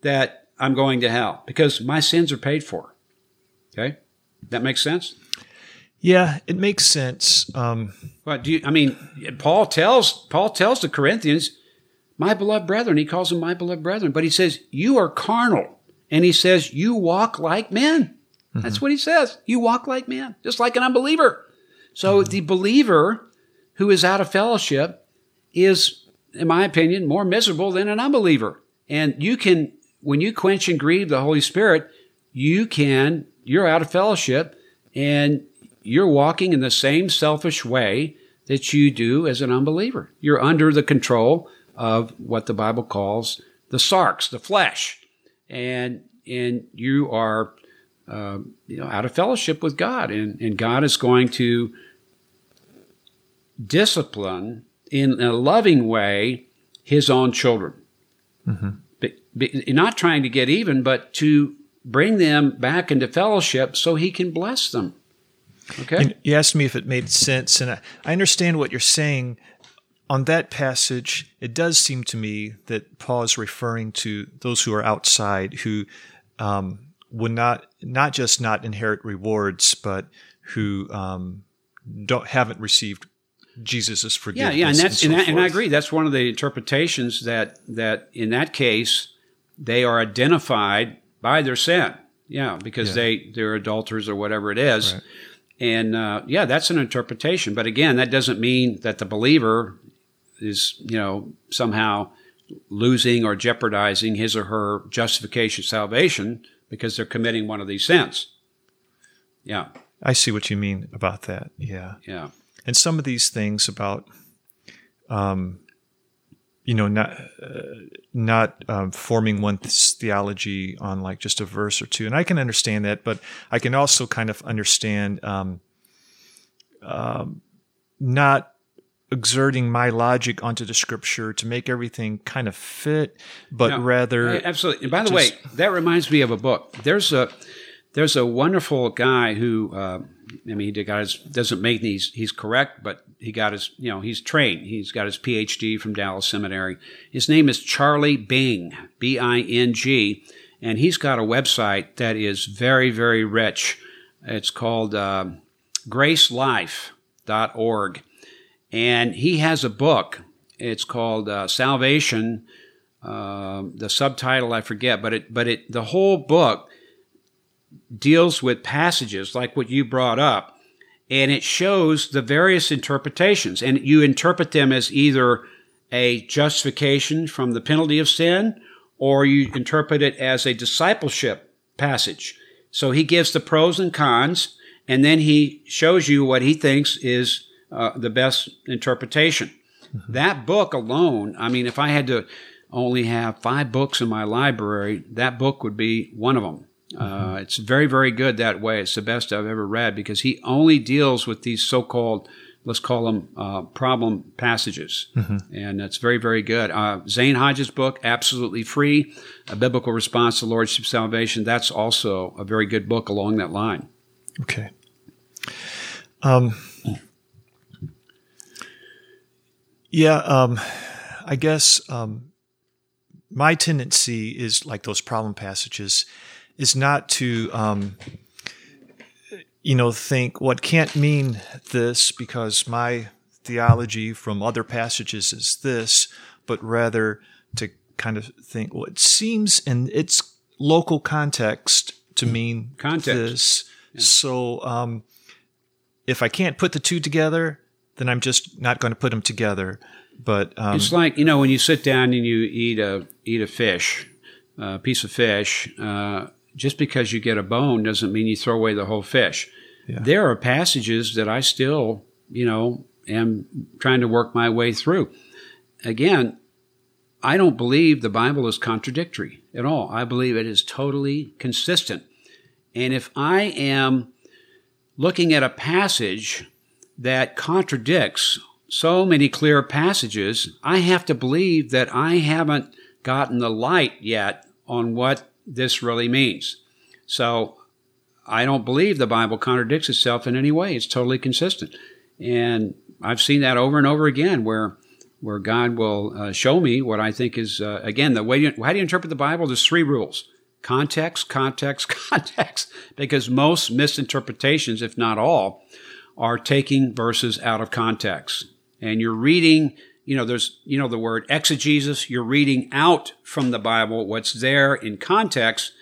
that I'm going to hell because my sins are paid for. Okay? That makes sense? Yeah, it makes sense. Um, but do you, I mean, Paul tells Paul tells the Corinthians, "My beloved brethren," he calls them "my beloved brethren," but he says, "You are carnal," and he says, "You walk like men." Mm-hmm. That's what he says. You walk like men, just like an unbeliever. So mm-hmm. the believer who is out of fellowship is, in my opinion, more miserable than an unbeliever. And you can, when you quench and grieve the Holy Spirit, you can, you're out of fellowship and you're walking in the same selfish way that you do as an unbeliever. You're under the control of what the Bible calls the sarx, the flesh, and and you are uh, you know out of fellowship with God, and and God is going to discipline in a loving way His own children, mm-hmm. But not trying to get even, but to bring them back into fellowship so He can bless them. Okay. And you asked me if it made sense, and I, I understand what you're saying. On that passage, it does seem to me that Paul is referring to those who are outside, who um, would not not just not inherit rewards, but who um, don't haven't received Jesus' forgiveness. Yeah, yeah, and that's and, so and, and I agree. That's one of the interpretations that that in that case they are identified by their sin. Yeah, because yeah. they they're adulterers or whatever it is. Right. And uh, yeah, that's an interpretation. But again, that doesn't mean that the believer is, you know, somehow losing or jeopardizing his or her justification salvation because they're committing one of these sins. Yeah. I see what you mean about that. Yeah. Yeah. And some of these things about, um, you know, not uh, not um, forming one's theology on like just a verse or two, and I can understand that, but I can also kind of understand um, um, not exerting my logic onto the scripture to make everything kind of fit, but No, rather Yeah, absolutely. And by the way, that reminds me of a book. There's a there's a wonderful guy who uh, I mean he got his doesn't make these he's correct, but he got his you know he's trained. He's got his PhD from Dallas Seminary. His name is Charlie Bing, B I N G, and he's got a website that is very very rich. It's called uh, GraceLife.org, and he has a book. It's called uh, Salvation. Uh, the subtitle I forget, but it but it the whole book deals with passages like what you brought up, and it shows the various interpretations, and you interpret them as either a justification from the penalty of sin, or you interpret it as a discipleship passage. So he gives the pros and cons, and then he shows you what he thinks is uh, the best interpretation. That book alone, I mean, if I had to only have five books in my library, that book would be one of them. Uh, it's very, very good that way. It's the best I've ever read because he only deals with these so-called, let's call them uh, problem passages, and that's very, very good. Uh, Zane Hodges' book, absolutely free, a biblical response to Lordship Salvation. That's also a very good book along that line. Okay. Um, yeah, um, I guess um, my tendency is like those problem passages is not to, um, you know, think what can't mean this because my theology from other passages is this, but rather to kind of think, well, it seems in its local context to mean Context. this. So, um, if I can't put the two together, then I'm just not going to put them together. But um, It's like you know when you sit down and you eat a eat a fish, a piece of fish. Uh, just because you get a bone doesn't mean you throw away the whole fish. Yeah. There are passages that I still, you know, am trying to work my way through. Again, I don't believe the Bible is contradictory at all. I believe it is totally consistent. And if I am looking at a passage that contradicts so many clear passages, I have to believe that I haven't gotten the light yet on what this really means. So I don't believe the Bible contradicts itself in any way. It's totally consistent. And I've seen that over and over again where where God will uh, show me what I think is uh, again the way you, how do you interpret the Bible? There's three rules: context, context, context. Because most misinterpretations, if not all, are taking verses out of context, and you're reading. You know, there's you know the word exegesis. You're reading out from the Bible what's there in context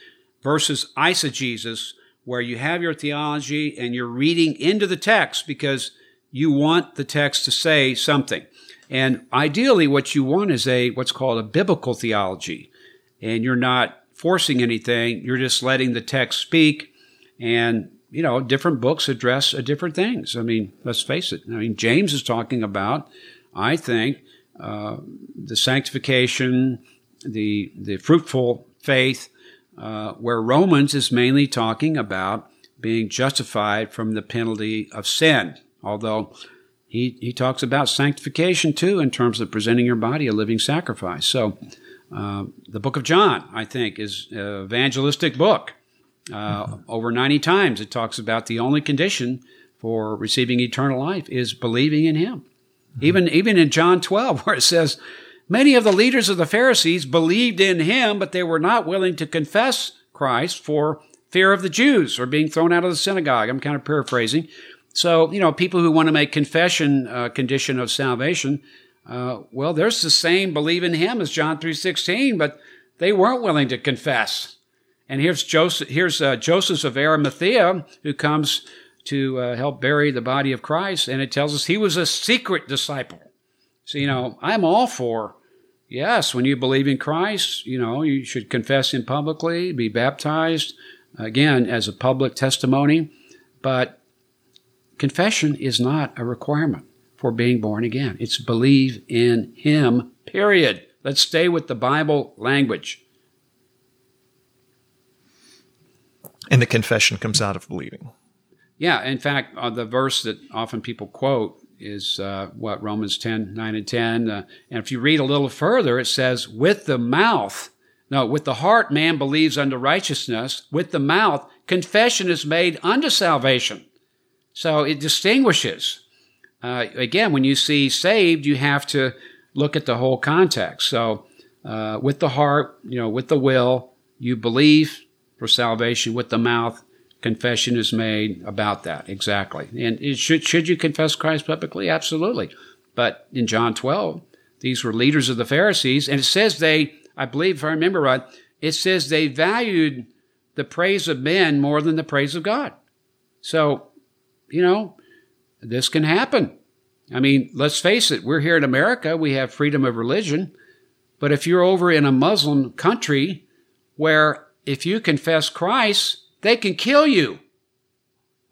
versus eisegesis, where you have your theology and you're reading into the text because you want the text to say something. And ideally, what you want is a what's called a biblical theology, and you're not forcing anything. You're just letting the text speak. And you know, different books address different things. I mean, let's face it. I mean, James is talking about, I think, uh, the sanctification, the the fruitful faith, uh, where Romans is mainly talking about being justified from the penalty of sin. Although he, he talks about sanctification too in terms of presenting your body a living sacrifice. So, uh, the book of John, I think, is an evangelistic book. Uh, over 90 times it talks about the only condition for receiving eternal life is believing in him. Even, even in John 12, where it says, Many of the leaders of the Pharisees believed in him, but they were not willing to confess Christ for fear of the Jews or being thrown out of the synagogue. I'm kind of paraphrasing. So, you know, people who want to make confession a condition of salvation, uh, well, there's the same believe in him as John 3.16, but they weren't willing to confess. And here's Joseph, here's uh, Joseph of Arimathea who comes to uh, help bury the body of Christ, and it tells us he was a secret disciple. So, you know, I'm all for, yes, when you believe in Christ, you know, you should confess him publicly, be baptized, again, as a public testimony. But confession is not a requirement for being born again. It's believe in him, period. Let's stay with the Bible language. and the confession comes out of believing. Yeah, in fact, uh, the verse that often people quote is uh, what Romans 10, 9 and 10. Uh, and if you read a little further, it says, with the mouth, no, with the heart man believes unto righteousness, with the mouth confession is made unto salvation. So it distinguishes. Uh, again, when you see saved, you have to look at the whole context. So uh, with the heart, you know, with the will, you believe for salvation. With the mouth, confession is made about that. Exactly. And should, should you confess Christ publicly? Absolutely. But in John 12, these were leaders of the Pharisees, and it says they, I believe, if I remember right, it says they valued the praise of men more than the praise of God. So, you know, this can happen. I mean, let's face it, we're here in America, we have freedom of religion. But if you're over in a Muslim country where if you confess Christ, they can kill you.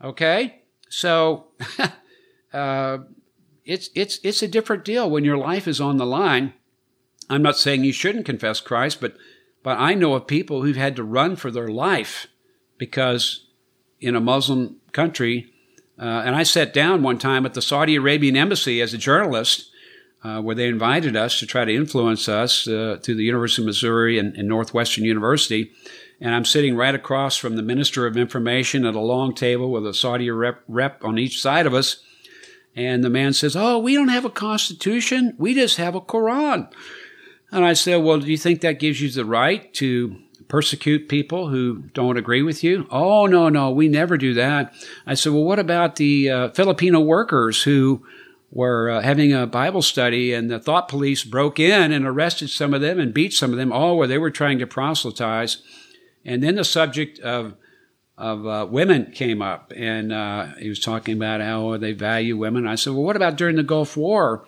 Okay? So, uh, it's, it's, it's a different deal when your life is on the line. I'm not saying you shouldn't confess Christ, but, but I know of people who've had to run for their life because in a Muslim country, uh, and I sat down one time at the Saudi Arabian embassy as a journalist, uh, where they invited us to try to influence us uh, to the University of Missouri and, and, Northwestern University. And I'm sitting right across from the Minister of Information at a long table with a Saudi rep, rep on each side of us. And the man says, Oh, we don't have a constitution. We just have a Quran. And I said, Well, do you think that gives you the right to persecute people who don't agree with you? Oh, no, no, we never do that. I said, well, what about the uh, Filipino workers who were uh, having a Bible study and the thought police broke in and arrested some of them and beat some of them, all where they were trying to proselytize. And then the subject of of uh, women came up, and uh, he was talking about how they value women. I said, well, what about during the Gulf War,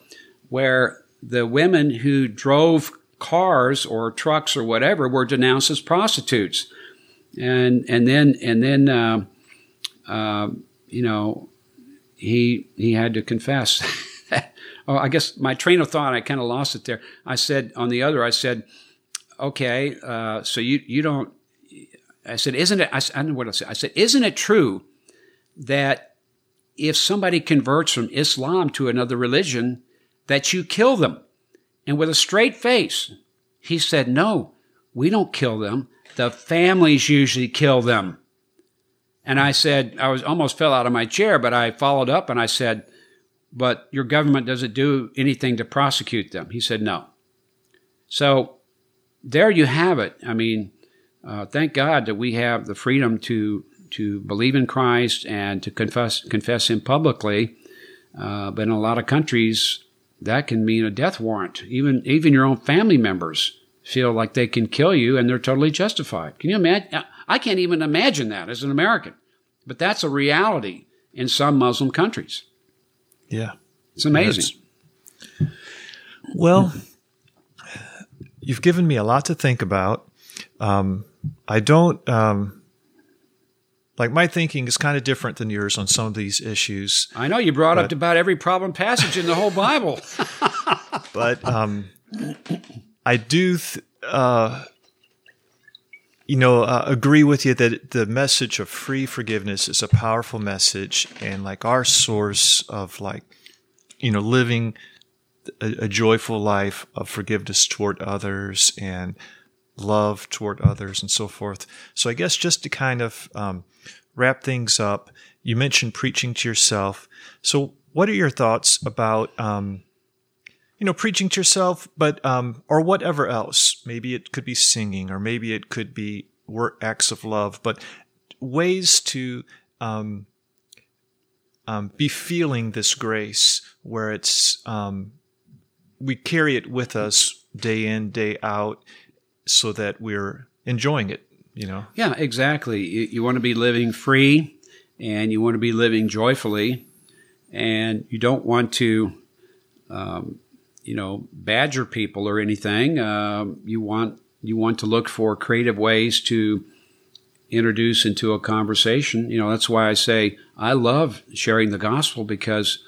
where the women who drove cars or trucks or whatever were denounced as prostitutes. And and then and then uh, uh, you know he he had to confess. oh, I guess my train of thought I kind of lost it there. I said on the other I said, okay, uh, so you you don't. I said, isn't it? I, I know what I said. I said, isn't it true that if somebody converts from Islam to another religion, that you kill them? And with a straight face, he said, No, we don't kill them. The families usually kill them. And I said, I was almost fell out of my chair, but I followed up and I said, But your government doesn't do anything to prosecute them. He said, No. So there you have it. I mean, uh, thank God that we have the freedom to to believe in Christ and to confess confess Him publicly. Uh, but in a lot of countries, that can mean a death warrant. Even even your own family members feel like they can kill you and they're totally justified. Can you imagine? I can't even imagine that as an American, but that's a reality in some Muslim countries. Yeah, it's amazing. well, you've given me a lot to think about. Um, I don't. Um, like my thinking is kind of different than yours on some of these issues. I know you brought but, up about every problem passage in the whole Bible. but um, I do, th- uh, you know, uh, agree with you that the message of free forgiveness is a powerful message, and like our source of like, you know, living a, a joyful life of forgiveness toward others and love toward others and so forth. So I guess just to kind of um, wrap things up, you mentioned preaching to yourself. So what are your thoughts about, um, you know, preaching to yourself, but, um, or whatever else? Maybe it could be singing or maybe it could be work acts of love, but ways to, um, um, be feeling this grace where it's, um, we carry it with us day in, day out so that we're enjoying it, you know? Yeah, exactly. You, you want to be living free and you want to be living joyfully and you don't want to, um, you know, badger people or anything. Uh, you want you want to look for creative ways to introduce into a conversation. You know, that's why I say I love sharing the gospel because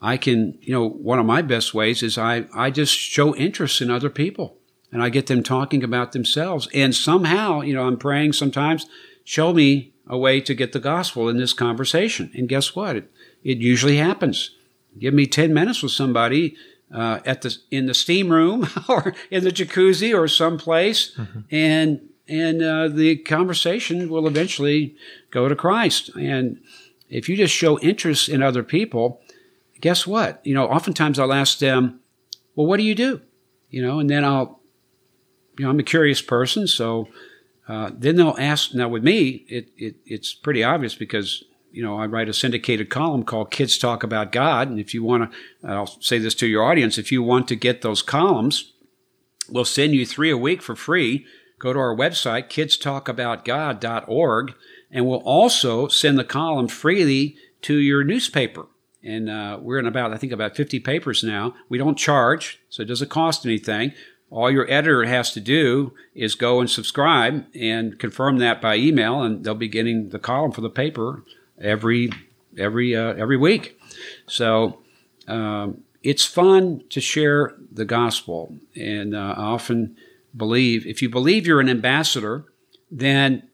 I can, you know, one of my best ways is I, I just show interest in other people and I get them talking about themselves. And somehow, you know, I'm praying sometimes, show me a way to get the gospel in this conversation. And guess what? It, it usually happens. give me 10 minutes with somebody uh, at the in the steam room or in the jacuzzi or someplace, mm-hmm. and and uh, the conversation will eventually go to Christ. And if you just show interest in other people, guess what? You know, oftentimes I'll ask them, "Well, what do you do?" You know, and then I'll, you know, I'm a curious person, so uh, then they'll ask. Now with me, it, it it's pretty obvious because you know, I write a syndicated column called Kids Talk About God. And if you want to, I'll say this to your audience, if you want to get those columns, we'll send you three a week for free. Go to our website, kidstalkaboutgod.org, and we'll also send the column freely to your newspaper. And uh, we're in about, I think, about 50 papers now. We don't charge, so it doesn't cost anything. All your editor has to do is go and subscribe and confirm that by email, and they'll be getting the column for the paper every every uh, every week. So um, it's fun to share the gospel, and uh, I often believe if you believe you're an ambassador, then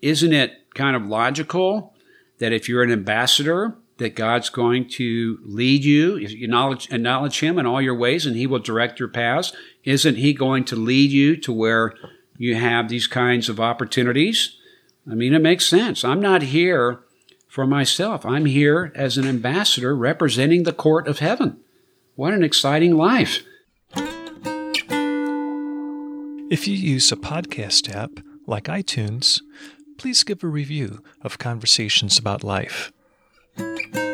isn't it kind of logical that if you're an ambassador, that God's going to lead you, acknowledge, acknowledge Him in all your ways, and He will direct your paths. Isn't He going to lead you to where you have these kinds of opportunities? I mean, it makes sense. I'm not here for myself. I'm here as an ambassador representing the court of heaven. What an exciting life! If you use a podcast app like iTunes, please give a review of Conversations About Life. Thank you.